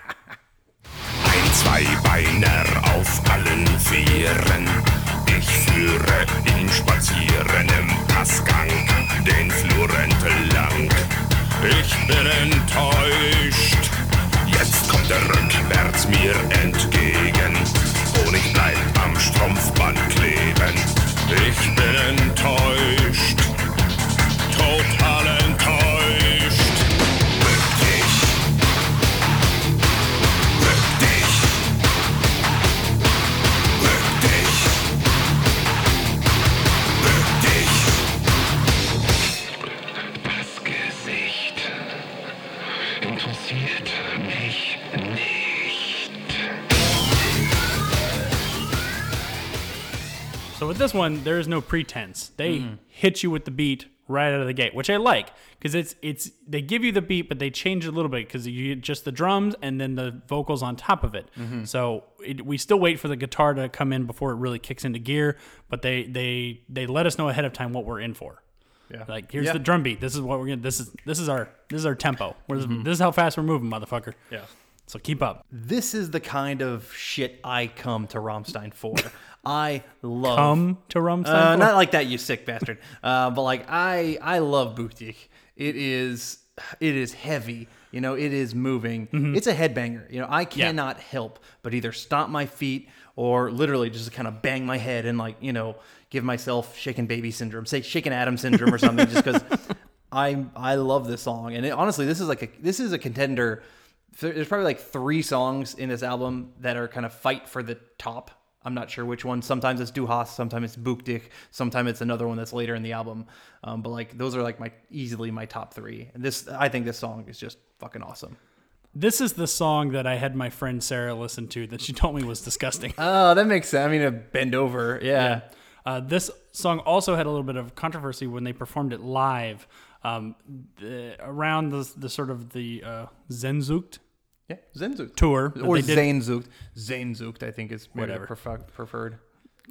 Ein Zweibeiner auf allen Vieren. Ich führe ihn spazieren im Passgang, den Flur entlang. Ich bin enttäuscht. Jetzt kommt er rückwärts mir entgegen. Und ich bleib am Strumpfband kleben. Ich bin enttäuscht. Total enttäuscht. This one, there is no pretense. They mm-hmm. hit you with the beat right out of the gate, which I like because it's it's they give you the beat, but they change it a little bit because you get just the drums and then the vocals on top of it. Mm-hmm. So it, we still wait for the guitar to come in before it really kicks into gear, but they they they let us know ahead of time what we're in for. Yeah. Like here's Yeah. the drum beat. This is what we're gonna. This is this is our this is our tempo. We're, mm-hmm. This is how fast we're moving, motherfucker. Yeah. So keep up. This is the kind of shit I come to Rammstein for. I love Come to Rammstein. Uh, not like that, you sick bastard. Uh, but like I, I love Bück dich. It is, it is heavy. You know, it is moving. Mm-hmm. It's a headbanger. You know, I cannot help but either stomp my feet or literally just kind of bang my head and like you know give myself shaken baby syndrome, say shaken Adam syndrome or something, just because I I love this song. And it, honestly, this is like a this is a contender. There's probably like three songs in this album that are kind of fight for the top I'm not sure which one. Sometimes it's Du hast, sometimes it's Bück dich sometimes it's another one that's later in the album. Um, but like those are like my easily my top three. And this I think this song is just fucking awesome. This is the song that I had my friend Sarah listen to that she told me was disgusting. Oh, that makes sense. I mean, a bend over, yeah. Uh, this song also had a little bit of controversy when they performed it live um, the, around the, the sort of the uh, Zenzucht Yeah, Zenzucht. tour. Or. Zainzucht. Zainzucht, I think is Whatever. prefer- preferred.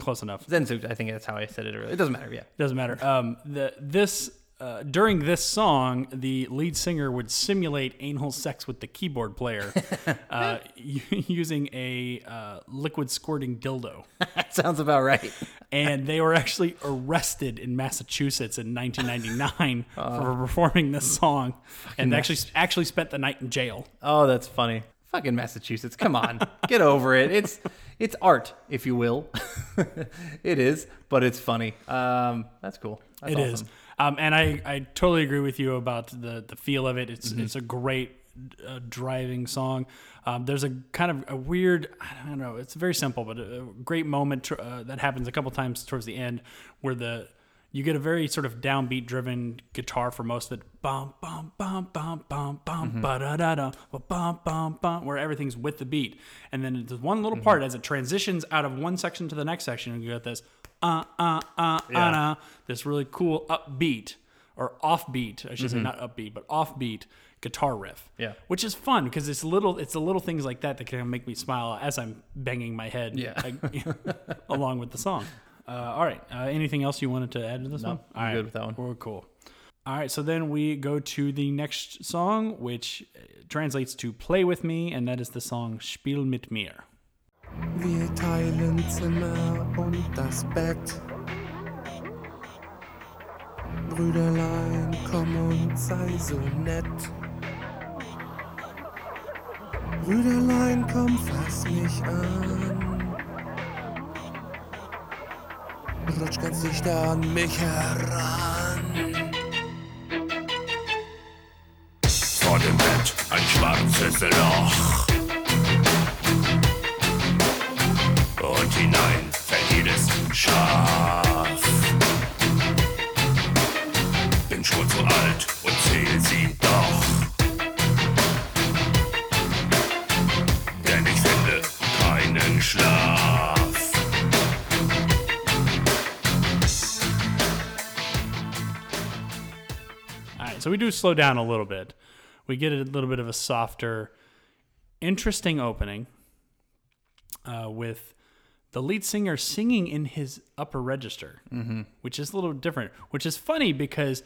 Close enough. Zenzucht, I think that's how I said it earlier. It doesn't matter, yeah. Doesn't matter. Um, the this uh, during this song, the lead singer would simulate anal sex with the keyboard player uh, using a uh, liquid squirting dildo, That sounds about right. and they were actually arrested in Massachusetts in 1999 for performing this song, and actually actually spent the night in jail. Oh, that's funny. Fucking Massachusetts. Come on. Get over it. It's it's art, if you will. it is, but it's funny. Um, that's cool. That's It is, awesome. Um, and I, I totally agree with you about the the feel of it. It's Mm-hmm. it's a great uh, driving song. Um, there's a kind of a weird, I don't know. It's very simple, but a, a great moment tr- uh, that happens a couple times towards the end where the you get a very sort of downbeat driven guitar for most of it. Bum bum bum bum bum bum Mm-hmm. ba da da da bum bum bum where everything's with the beat, and then there's one Mm-hmm. little part as it transitions out of one section to the next section, and you get this uh uh uh Yeah. uh, this really cool upbeat or offbeat, I should Mm-hmm. say not upbeat, but offbeat guitar riff. Yeah. Which is fun because it's little it's the little things like that that can make me smile as I'm banging my head Yeah. like, along with the song. Uh, all right. Uh, anything else you wanted to add to this one? I'm All right. good with that one. We're cool. All right. So then we go to the next song, which uh, translates to "Play with Me," and that is the song "Spiel mit mir." Wir teilen Zimmer und das Bett. Brüderlein, komm und sei so nett. Brüderlein, komm, fass mich an. Rutsch ganz dichter an mich heran. Vor dem Bett ein schwarzes Loch. Und hinein fällt jedes Schaf. Bin schon zu alt und zähl sie doch. Denn ich finde keinen Schlaf. All right, so we do slow down a little bit. We get a little bit of a softer, interesting opening uh, with the lead singer singing in his upper register, mm-hmm. which is a little different. Which is funny because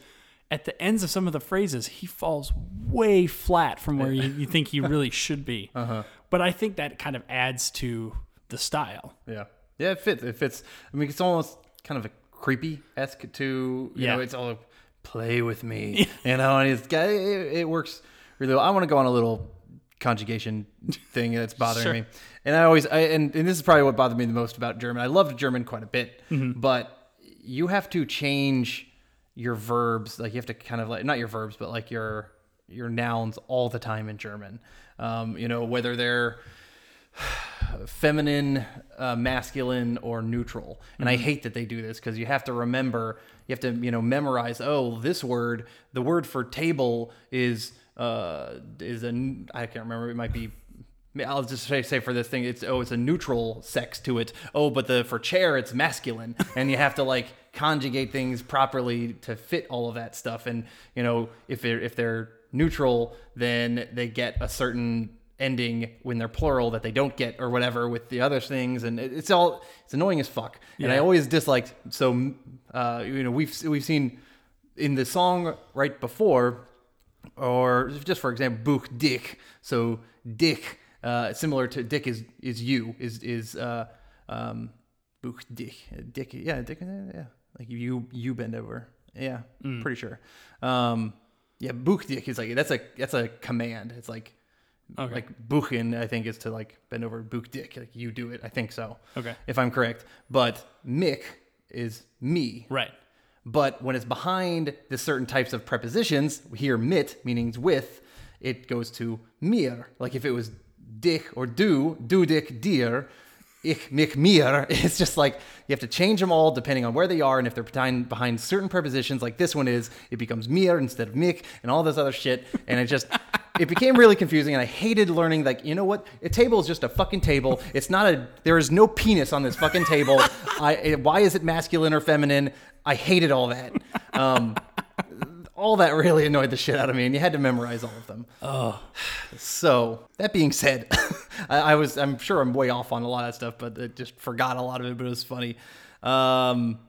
at the ends of some of the phrases, he falls way flat from where you, you think he really should be. Uh-huh. But I think that kind of adds to the style. Yeah. Yeah, it fits. It fits. I mean, it's almost kind of a creepy esque to, you Yeah. know, it's all play with me, you know, and it's, it, it works really well. I want to go on a little conjugation thing that's bothering Sure. me. And I always, I, and, and this is probably what bothered me the most about German. I loved German quite a bit, Mm-hmm. but you have to change your verbs. Like you have to kind of like, not your verbs, but like your, your nouns all the time in German. Um, you know, whether they're, feminine, uh, masculine, or neutral. And I hate that they do this because you have to remember, you have to, you know, memorize. Oh, this word, the word for table is uh, is a I can't remember. It might be. I'll just say, say for this thing, it's oh, it's a neutral sex to it. Oh, but the for chair, it's masculine, and you have to like conjugate things properly to fit all of that stuff. And you know, if they're if they're neutral, then they get a certain ending when they're plural that they don't get or whatever with the other things and it's all it's annoying as fuck and i always disliked so uh you know we've we've seen in the song right before or just for example buch dick. So dick uh similar to dick is is you is is uh um buch dick. Dick yeah dick yeah. Like you you bend over. Yeah pretty sure. Um yeah buch dick is like that's a that's a command. It's like Okay. like buchen i think is to like bend over buch dick. Like you do it. I think so Okay. if i'm correct. But mick is me. Right. But when it's behind the certain types of prepositions, here mit meaning with, it goes to mir. Like if it was dich or du, du dich dir, ich, mich, mir. It's just like you have to change them all depending on where they are and if they're behind, behind certain prepositions. Like this one is, it becomes mir instead of mich and all this other shit. And it just, it became really confusing. And I hated learning, like, you know what? A table is just a fucking table. It's not a, there is no penis on this fucking table. I, why is it masculine or feminine? I hated all that. Um, all that really annoyed the shit out of me, and you had to memorize all of them. Oh. So that being said, I, I was I'm sure I'm way off on a lot of stuff, but I just forgot a lot of it. But it was funny. Um,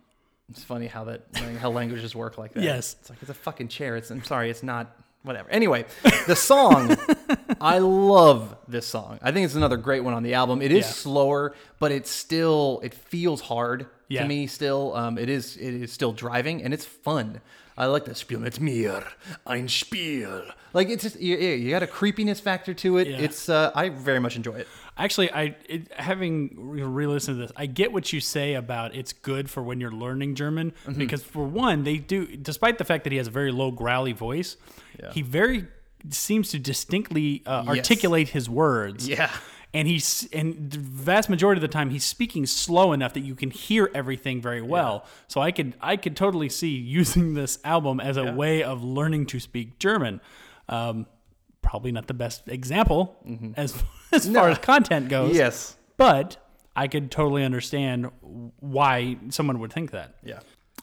it's funny how that how languages work like that. Yes. it's like it's a fucking chair. It's I'm sorry, it's not. Whatever. Anyway, the song, I love this song. I think it's another great one on the album. It is Yeah. slower, but it's still it feels hard Yeah. to me still. Um, it is it is still driving and it's fun. I like the Spiel mit mir, ein Spiel. Like it's just you, you got a creepiness factor to it. Yeah. It's uh, I very much enjoy it. Actually, I it, having re- re-listened to this, I get what you say about it's good for when you're learning German Mm-hmm. because for one, they do, despite the fact that he has a very low growly voice, he very seems to distinctly uh, Yes. articulate his words. Yeah. And he's and the vast majority of the time he's speaking slow enough that you can hear everything very well. So I could I could totally see using this album as a way of learning to speak German. Um, probably not the best example as as far as content goes. Mm-hmm. Yes. but I could totally understand why someone would think that. Yeah.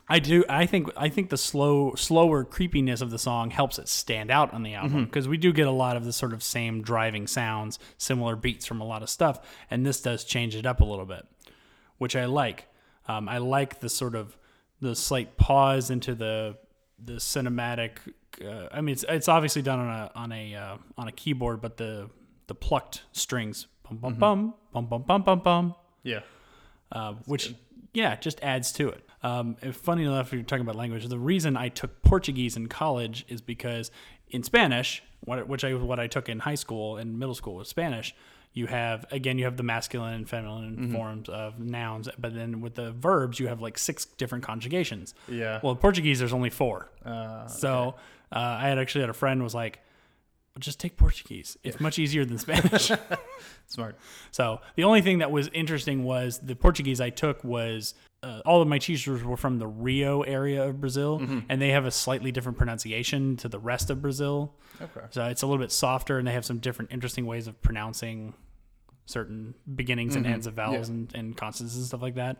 I do. I think. I think the slow, slower creepiness of the song helps it stand out on the album because mm-hmm. we do get a lot of the sort of same driving sounds, similar beats from a lot of stuff, and this does change it up a little bit, which I like. Um, I like the sort of the slight pause into the the cinematic. Uh, I mean, it's it's obviously done on a on a uh, on a keyboard, but the the plucked strings, bum bum mm-hmm. bum bum bum bum bum bum. Yeah, uh, which good. yeah just adds to it um, funny enough you're talking about language the reason i took portuguese in college is because in spanish what, which i what i took in high school and middle school was spanish you have again you have the masculine and feminine forms of nouns but then with the verbs you have like six different conjugations. Yeah. well in portuguese there's only four. So uh, i had actually had a friend was like just take portuguese. It's much easier than spanish. Smart. so the only thing that was interesting was the Portuguese I took was uh, all of my teachers were from the Rio area of Brazil, and they have a slightly different pronunciation to the rest of Brazil. Okay. So it's a little bit softer, and they have some different interesting ways of pronouncing certain beginnings and ends of vowels and, and consonants and stuff like that.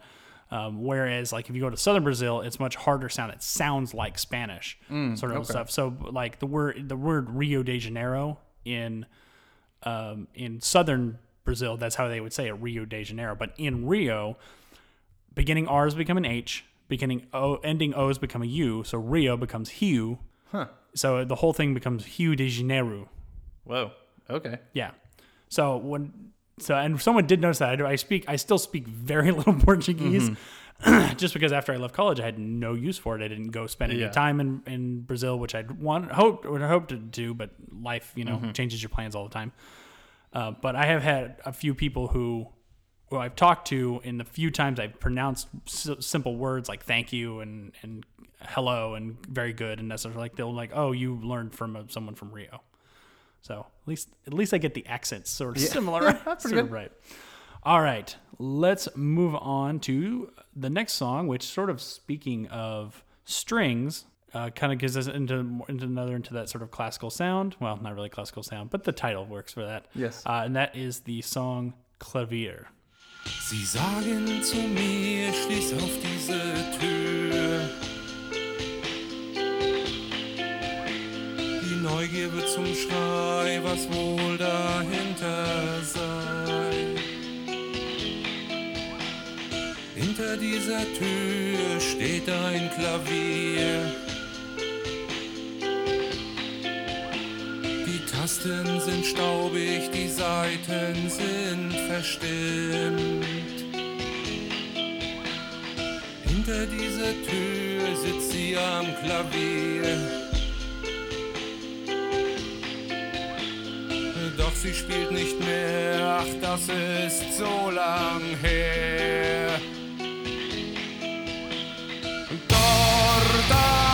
Um, whereas, like if you go to southern Brazil, it's much harder sound. It sounds like Spanish sort of stuff. So, like the word the word Rio de Janeiro in um, in southern Brazil, that's how they would say it, Rio de Janeiro. But in Rio, beginning R's become an H, beginning O, ending O's become a U, so Rio becomes Rio. Huh. So the whole thing becomes Rio de Janeiro. Whoa. Okay. Yeah. So when so and someone did notice that I, do, I speak I still speak very little Portuguese. Just because after I left college, I had no use for it. I didn't go spend any Yeah. time in, in Brazil, which I'd want hoped or hoped to do, but life, you know, changes your plans all the time. Uh, but I have had a few people who, who I've talked to, in the few times I've pronounced s- simple words like "thank you" and and "hello" and "very good" and of like they'll like, "Oh, you learned from a, someone from Rio." So at least at least I get the accents sort of similar, that's sort of right. All right, let's move on to the next song, which sort of speaking of strings, uh, kind of gives us into into another into that sort of classical sound. Well, not really classical sound, but the title works for that. Yes. uh, and that is the song Klavier. Sie sagen zu mir, schließ auf diese Tür. Die Neugier wird zum Schrei, was wohl dahinter sei. Hinter dieser Tür steht ein Klavier. Die Tasten sind staubig, die Saiten sind verstimmt. Hinter dieser Tür sitzt sie am Klavier. Doch sie spielt nicht mehr, ach, das ist so lang her. Dort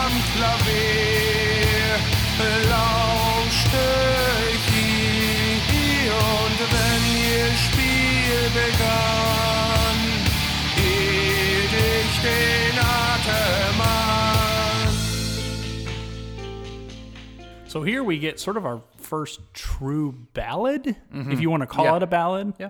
So here we get sort of our first true ballad, mm-hmm. if you want to call yeah. it a ballad. Yeah.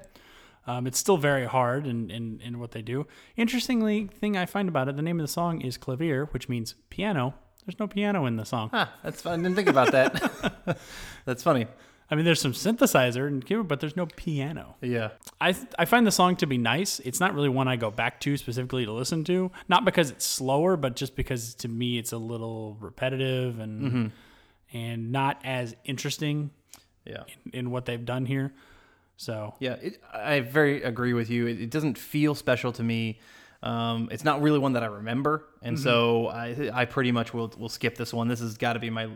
Um, it's still very hard in, in, in what they do. Interestingly, thing I find about it, the name of the song is Klavier, which means piano. There's no piano in the song. Huh, that's fun. I didn't think about that. that's funny. I mean, there's some synthesizer and keyboard, but there's no piano. Yeah. I th- I find the song to be nice. It's not really one I go back to specifically to listen to. Not because it's slower, but just because to me it's a little repetitive and Mm-hmm. and not as interesting Yeah. in what they've done here. So Yeah, it, I very agree with you. It, it doesn't feel special to me. Um, it's not really one that I remember, and so I I pretty much will will skip this one. This has got to be my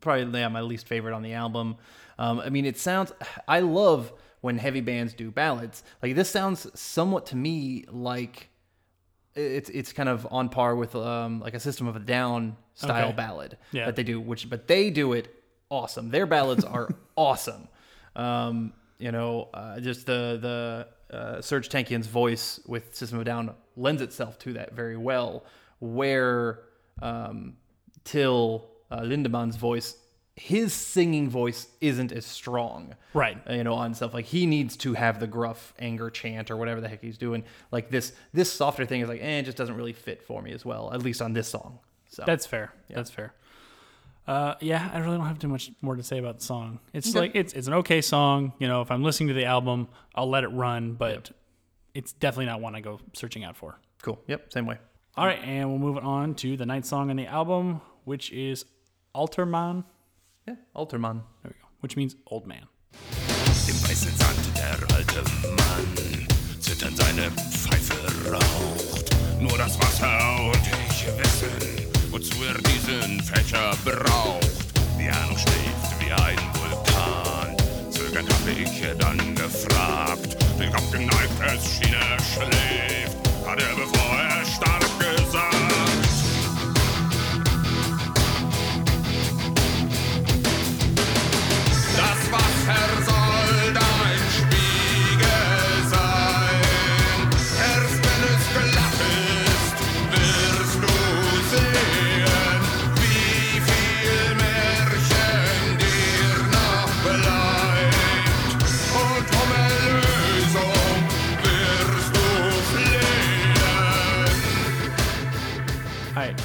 probably yeah, my least favorite on the album. Um, I mean, it sounds. I love when heavy bands do ballads. Like this sounds somewhat to me like it's it's kind of on par with um, like a System of a Down style Okay. ballad Yeah. that they do, which but they do it awesome. Their ballads are awesome. Um, you know, uh, just the the uh, Serj Tankian's voice with System of a Down lends itself to that very well. Where um, Till uh, Lindemann's voice, his singing voice isn't as strong right, uh, you know, on stuff like he needs to have the gruff anger chant or whatever the heck he's doing. Like this, this softer thing is like, eh, it just doesn't really fit for me as well, at least on this song. So that's fair. Yeah. That's fair. Uh, yeah, I really don't have too much more to say about the song. It's Okay. like it's it's an okay song. You know, if I'm listening to the album, I'll let it run, but it's definitely not one I go searching out for. cool. Yep, same way. All right, and we'll move on to the ninth song on the album, which is Alter Mann. Yeah, Alterman. There we go. Which means old man. Im weißen Sand der alte Mann zitternd seine Pfeife raucht. Nur das Wasser und ich wissen, wozu er diesen Fächer braucht. Die Ahnung schläft wie ein Vulkan. Zögernd habe ich dann gefragt. Den Kopf geneigt, es schien er schläft. Hat er, bevor er starb,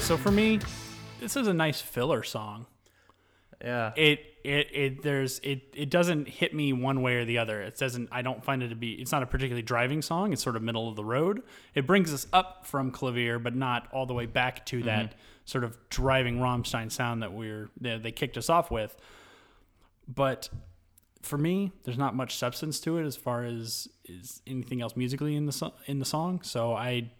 so for me, this is a nice filler song. Yeah. It it it there's it it doesn't hit me one way or the other. It doesn't. I don't find it to be. It's not a particularly driving song. It's sort of middle of the road. It brings us up from Klavier, but not all the way back to mm-hmm. that sort of driving Rammstein sound that we're they, they kicked us off with. But for me, there's not much substance to it as far as is anything else musically in the so- in the song. So I,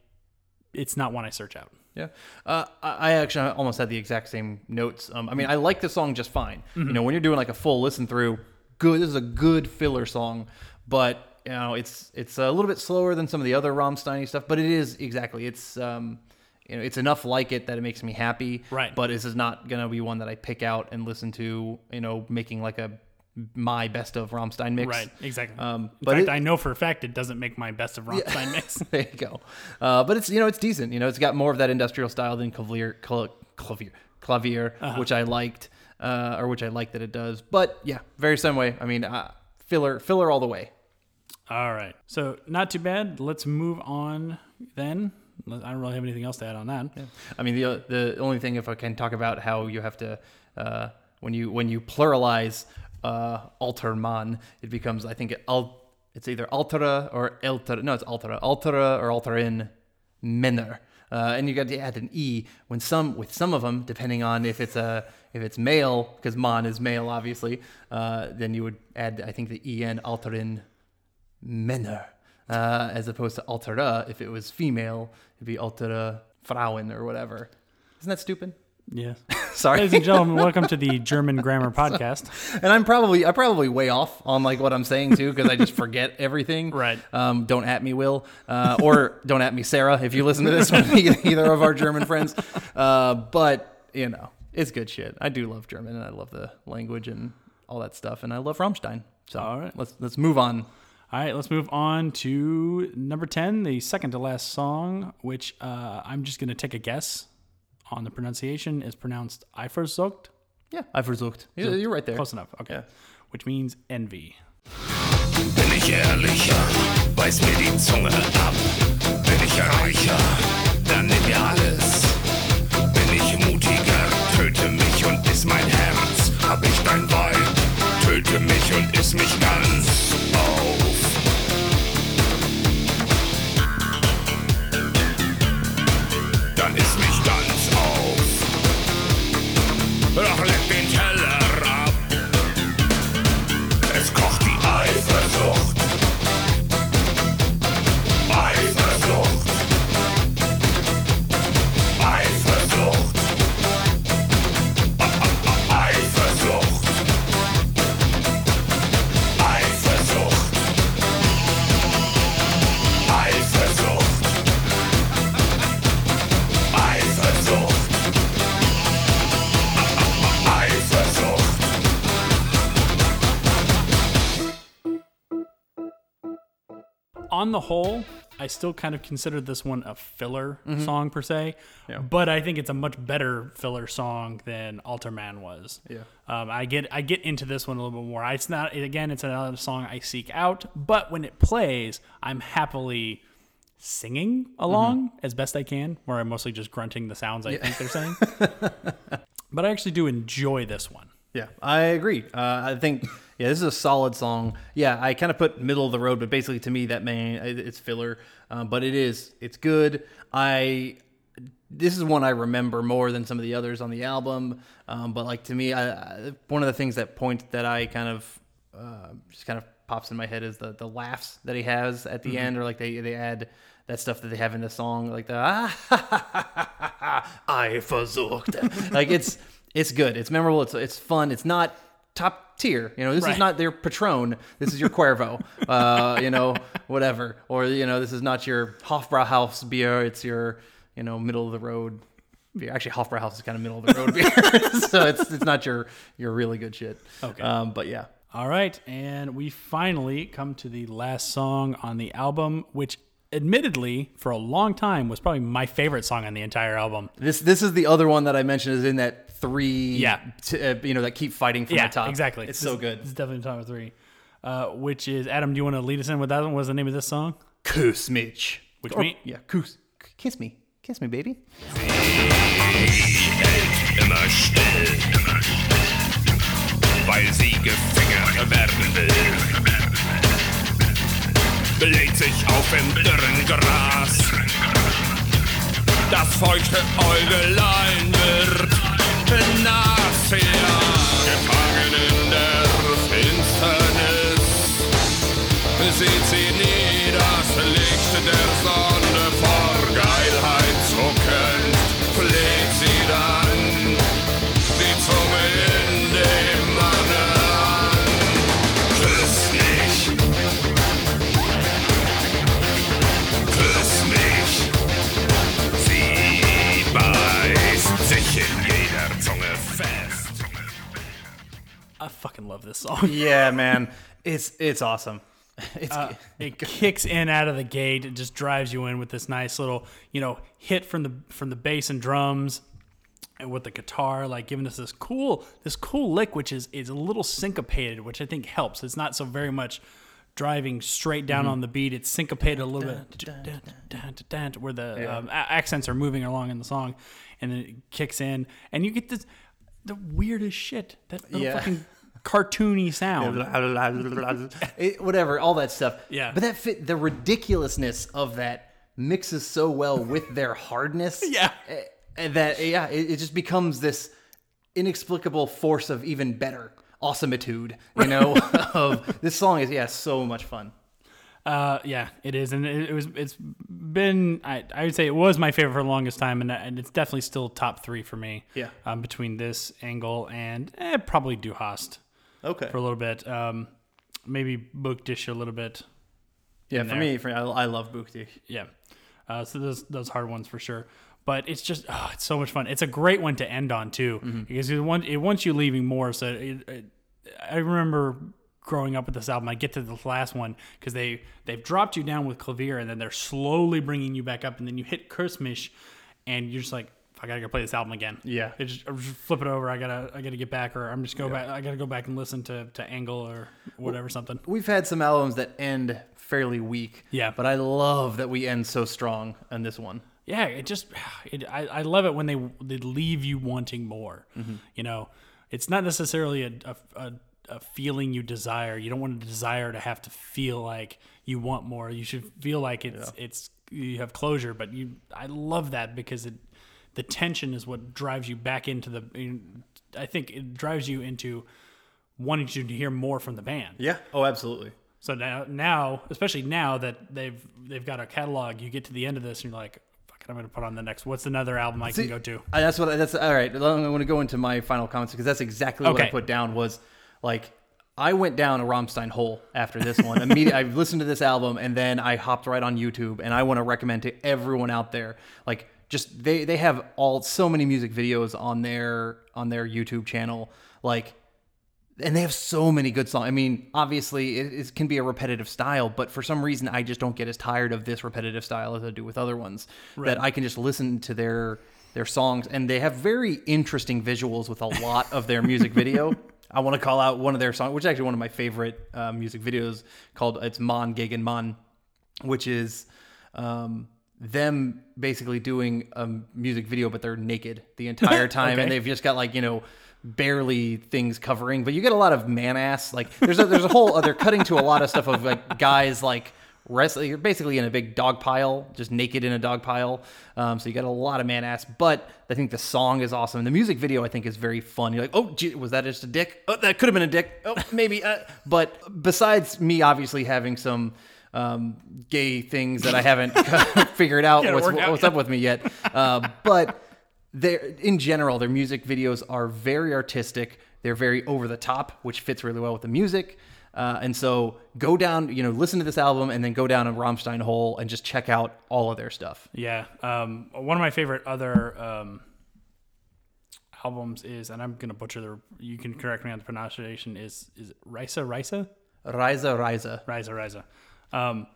it's not one I search out. Yeah, uh, I actually almost had the exact same notes. Um, I mean, I like the song just fine. You know, when you're doing like a full listen through, good. This is a good filler song, but you know, it's it's a little bit slower than some of the other Rammstein stuff. But it is exactly. It's um, you know, it's enough like it that it makes me happy. Right. But this is not gonna be one that I pick out and listen to. You know, making like a my best of Rammstein mix. Right, exactly. Um, in but fact, it- I know for a fact it doesn't make my best of Rammstein mix. there you go. Uh, but it's you know it's decent. You know it's got more of that industrial style than Klavier, cl- Klavier, Klavier, Uh-huh. which I liked, uh, or which I like that it does. But yeah, very same way. I mean, uh, filler, filler all the way. All right. So not too bad. Let's move on then. I don't really have anything else to add on that. I mean, the the only thing if I can talk about how you have to uh, when you when you pluralize uh, Alter Mann, it becomes I think al, it's either altera or elter. No, it's altera, altera or alterin menner. Uh, and you got to add an e when some with some of them, depending on if it's a if it's male, because man is male, obviously. Uh, then you would add I think the en alterin Männer, uh, as opposed to altera. If it was female, it'd be altera Frauen or whatever. Isn't that stupid? Yes. Sorry. Ladies and gentlemen, welcome to the German Grammar Podcast. and I'm probably I probably way off on like what I'm saying too because I just forget everything. Right. Um, don't at me, Will, uh, or don't at me, Sarah, if you listen to this from either of our German friends. Uh, but you know, it's good shit. I do love German and I love the language and all that stuff, and I love Rammstein. So All right. let's let's move on. All right, let's move on to number 10, the second to last song, which uh, I'm just going to take a guess on the pronunciation, is pronounced Eifersucht. Yeah, I versucht. You're, you're right there. Close enough. Okay. Yeah. Which means envy. Bin ich ehrlicher, beiß mir die Zunge ab. Bin ich reicher, dann nimm mir alles. Bin ich mutiger, töte mich und iss mein Herz. Hab ich dein Weib, töte mich und iss mich ganz auf. Dann iss mich On the whole, I still kind of consider this one a filler song per se, but I think it's a much better filler song than Alter Mann was. Yeah. Um, I get I get into this one a little bit more. It's not again, it's another song I seek out, but when it plays, I'm happily singing along as best I can, where I'm mostly just grunting the sounds I think they're saying. but I actually do enjoy this one. Yeah, I agree. Uh, I think yeah, this is a solid song. Yeah, I kind of put middle of the road, but basically to me that man it's filler. Um, but it is it's good. I this is one I remember more than some of the others on the album. Um, but like to me, I, I, one of the things that point that I kind of uh, just kind of pops in my head is the the laughs that he has at the end, or like they they add that stuff that they have in the song, like the ah, ha, ha, ha, Eifersucht. like it's it's good. It's memorable. It's it's fun. It's not top tier. You know, this Right. is not their Patron. This is your Cuervo. uh, you know, whatever. Or you know, this is not your Hofbrauhaus beer. It's your you know middle of the road beer. Actually, Hofbrauhaus is kind of middle of the road beer, so it's it's not your your really good shit. Okay. Um, but yeah. All right, and we finally come to the last song on the album, which admittedly for a long time was probably my favorite song on the entire album. This this is the other one that I mentioned is in that three. Yeah. T- uh, you know that keep fighting for yeah, the top. exactly. It's This- so good. It's definitely the top three. Uh, which is Adam? Do you want to lead us in with that one? What's the name of this song? Kuss mich. Which Or- mean- Yeah, Kuss. Kiss me. Kiss me, baby. weil sie gefinger werden will. Bläht sich auf im dürren Gras, das feuchte Äugelein wird nachher gefangen in der Finsternis. Sieht sie nie das Licht der fucking love this song. Yeah, man. It's it's awesome. It's it kicks in out of the gate. It just drives you in with this nice little, you know, hit from the from the bass and drums, and with the guitar, like giving us this cool this cool lick, which is is a little syncopated, which I think helps. It's not so very much driving straight down on the beat. It's syncopated a little bit, where the um, accents are moving along in the song, and then it kicks in, and you get this the weirdest shit. That little Yeah. fucking cartoony sound. It- whatever, all that stuff. Yeah. But that fit the ridiculousness of that mixes so well with their hardness. Yeah. eh, that yeah, it, it just becomes this inexplicable force of even better awesomeitude. You know, of this song is yeah, so much fun. Uh, yeah, it is, and it, it was. It's been. I, I would say it was my favorite for the longest time, and, and it's definitely still top three for me. Yeah. Um, between this Engel and eh, probably Du hast Okay. for a little bit. Um, maybe Book Dish a little bit. Yeah, for there. me, for I, I love Buchti. Yeah. Uh, so those those hard ones for sure. But it's just oh, it's so much fun. It's a great one to end on too, because it, want, it wants you leaving more. So it, it, I remember growing up with this album. I get to the last one because they they've dropped you down with Klavier, and then they're slowly bringing you back up, and then you hit Kuss mich, and you're just like, I gotta go play this album again. Yeah. It just, just flip it over. I gotta I gotta get back, or I'm just go back. I gotta go back and listen to to Engel or whatever something. We've had some albums that end fairly weak. Yeah. But I love that we end so strong on this one. yeah, it just it, I, I love it when they they leave you wanting more. Mm-hmm. You know, it's not necessarily a, a, a, a feeling you desire. You don't want to desire to have to feel like you want more. You should feel like it's it's you have closure. But you, I love that because it the tension is what drives you back into the. I think it drives you into wanting you to hear more from the band. Yeah. Oh, absolutely. So now, now, especially now that they've they've got a catalog, you get to the end of this and you're like, "Fuck it, I'm gonna put on the next. What's another album I See, can go to?" I- that's what. That's all right. I want to go into my final comments because that's exactly what I put down. Was like I went down a Rammstein hole after this one. Immediately, I listened to this album and then I hopped right on YouTube and I want to recommend to everyone out there like just they they have all so many music videos on their on their YouTube channel like and they have so many good songs. I mean, obviously, it, it can be a repetitive style, but for some reason, I just don't get as tired of this repetitive style as I do with other ones. That I can just listen to their their songs, and they have very interesting visuals with a lot of their music video. I want to call out one of their songs, which is actually one of my favorite uh, music videos, called "It's Mann gegen Mann," which is um, them basically doing a music video, but they're naked the entire time, Okay. and they've just got like you know barely things covering, but you get a lot of man ass. Like there's a, there's a whole they're cutting to a lot of stuff of like guys like wrestling. You're basically in a big dog pile, just naked in a dog pile. Um, so you got a lot of man ass. But I think the song is awesome. The music video I think is very fun. You're like, oh, gee, was that just a dick? Oh, that could have been a dick. Oh, maybe. Uh. But besides me, obviously having some. Um, gay things that I haven't figured out Gotta what's, out, what's up with me yet. Uh, but they're in general their music videos are very artistic they're very over the top which fits really well with the music uh, and so go down you know listen to this album and then go down a Rammstein hole and just check out all of their stuff Yeah, um, one of my favorite other um, albums is, and I'm gonna butcher the. You can correct me on the pronunciation. Is is Risa Risa Riza Riza Risa Risa, um,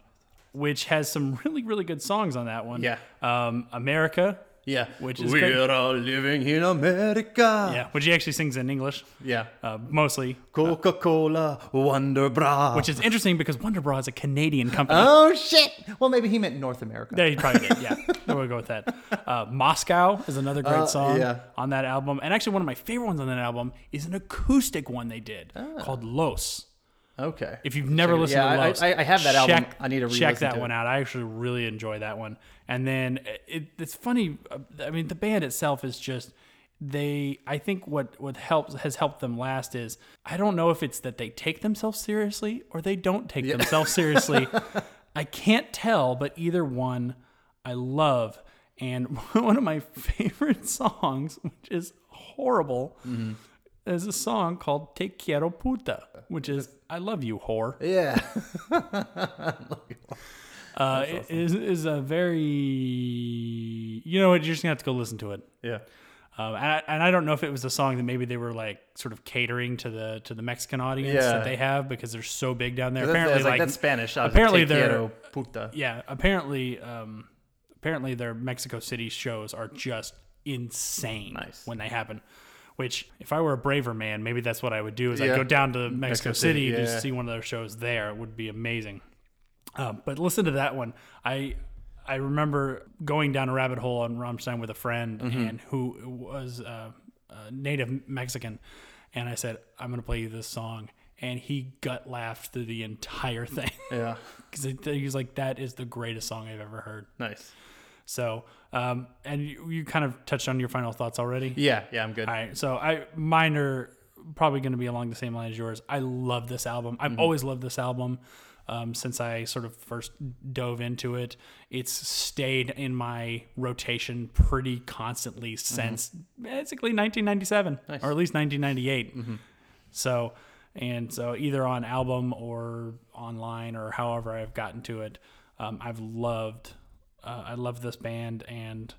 which has some really really good songs on that one. Yeah. um, America. yeah Which is we're all living in America Yeah, which he actually sings in English, yeah uh, mostly. Coca-Cola Wonder Bra Which is interesting because Wonder Bra is a Canadian company. oh shit well maybe he meant North America Yeah, he probably did. Yeah, we'll go with that. Uh, Moscow is another great Uh, song yeah. on that album, and actually one of my favorite ones on that album is an acoustic one they did Ah. called Los. Okay If you've never Check listened yeah, to I- Los, I- I have that album. I need to check that to one out. I actually really enjoy that one. And then it, it's funny. uh, I mean, the band itself is just they. I think what what helps has helped them last is I don't know if it's that they take themselves seriously or they don't take themselves seriously. I can't tell, but either one I love. And one of my favorite songs, which is horrible, Mm-hmm. is a song called Te Quiero Puta, which is I love you, whore. yeah Uh, it is is a very you know what you're just gonna have to go listen to it. yeah Um, and, I, and I don't know if it was a song that maybe they were like sort of catering to the to the Mexican audience Yeah. that they have because they're so big down there. Apparently, that's like, like that's Spanish apparently they're puta. yeah. Apparently, um, apparently their Mexico City shows are just insane Nice. when they happen. Which, if I were a braver man, maybe that's what I would do. Is Yeah. I'd go down to Mexico, Mexico City, City, to yeah. see one of their shows there. It would be amazing. Um, but listen to that one. I I remember going down a rabbit hole on Rammstein with a friend Mm-hmm. and who was uh, a native Mexican, and I said, "I'm going to play you this song," and he gut laughed through the entire thing yeah because he was like, "That is the greatest song I've ever heard." nice So, um, and you, you kind of touched on your final thoughts already. Yeah, yeah, I'm good. All right, so I mine are probably going to be along the same line as yours. I love this album. I've always loved this album um, since I sort of first dove into it. It's stayed in my rotation pretty constantly since basically 1997 or at least 1998. So, and so either on album or online or however I've gotten to it, um, I've loved. Uh, I love this band, and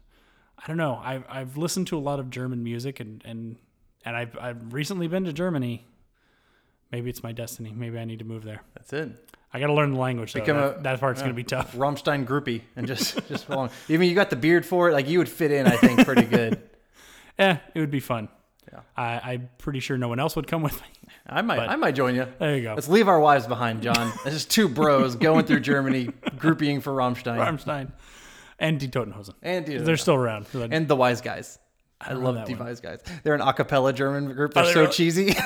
I don't know. I've I've listened to a lot of German music, and and and I've I've recently been to Germany. Maybe it's my destiny. Maybe I need to move there. That's it. I got to learn the language. Though. Become That, a- that part's gonna be tough. Rammstein groupie and just just belong. Even you got the beard for it. Like you would fit in, I think, pretty good. Eh, it would be fun. Yeah. I, I'm pretty sure no one else would come with me. I might But- I might join you. There you go. Let's leave our wives behind, John. This is two bros going through Germany, groupieing for Rammstein. Rammstein and Die Toten Hosen. And Die they're still around. And the Wise Guys. I, don't love the. Wise Guys. They're an a cappella German group. Oh, they're Oh, so really? cheesy.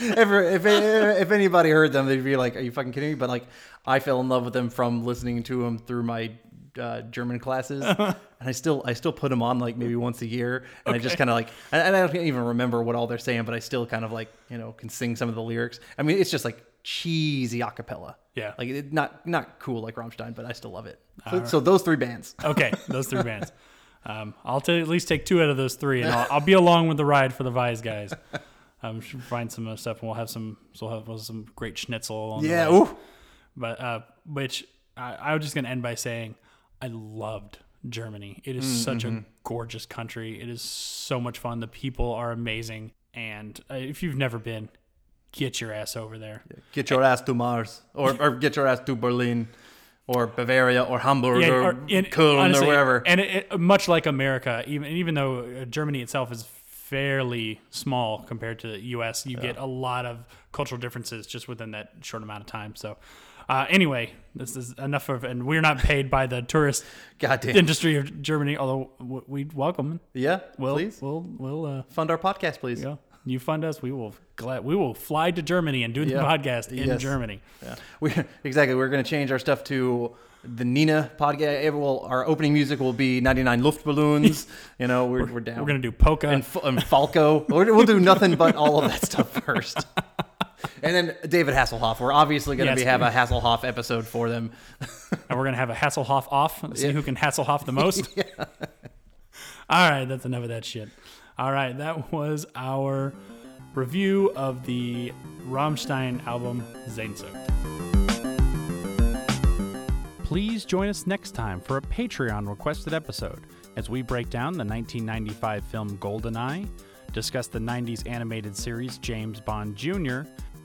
Ever, if if anybody heard them, they'd be like, "Are you fucking kidding me?" But like, I fell in love with them from listening to them through my uh, German classes, and I still I still put them on like maybe once a year, and I just kind of like, and I don't even remember what all they're saying, but I still kind of like you know can sing some of the lyrics. I mean, it's just like cheesy a cappella. Yeah. like it, not not cool like Rammstein, but I still love it. So, so those three bands. okay, those three bands. Um, I'll ta- at least take two out of those three, and I'll, I'll be along with the ride for the Vise guys. Um, should find some uh, stuff, and we'll have some. So we'll have we'll some great schnitzel. Along Yeah. The way. But uh, which I, I was just gonna end by saying, I loved Germany. It is such a gorgeous country. It is so much fun. The people are amazing, and uh, if you've never been, get your ass over there. Get your ass to Mars, or, or get your ass to Berlin, or Bavaria, or Hamburg, or, in- Köln, honestly, or wherever. And it, it, much like America, even even though uh, Germany itself is fairly small compared to the U.S., you get a lot of cultural differences just within that short amount of time. So, uh, anyway, this is enough of, and we're not paid by the tourist Goddamn. industry of Germany, although w- we welcome. yeah, We'll, please We'll we'll uh, fund our podcast, please. you know, you fund us, we will glad we will fly to Germany and do the Yeah. podcast in Yes. Germany. Yeah, we exactly. We're gonna change our stuff to the Nena podcast. Will, our opening music will be 99 Luftballons. you know, we're, we're down. We're gonna do polka. and, and Falco. We'll do nothing but all of that stuff first. And then David Hasselhoff. We're obviously going to Yes. be have a Hasselhoff episode for them. and we're gonna have a Hasselhoff off. See who can Hasselhoff the most. All right, that's enough of that shit. All right, that was our review of the Rammstein album Sehnsucht. Please join us next time for a Patreon requested episode as we break down the 1995 film Goldeneye, discuss the 90s animated series James Bond Jr.,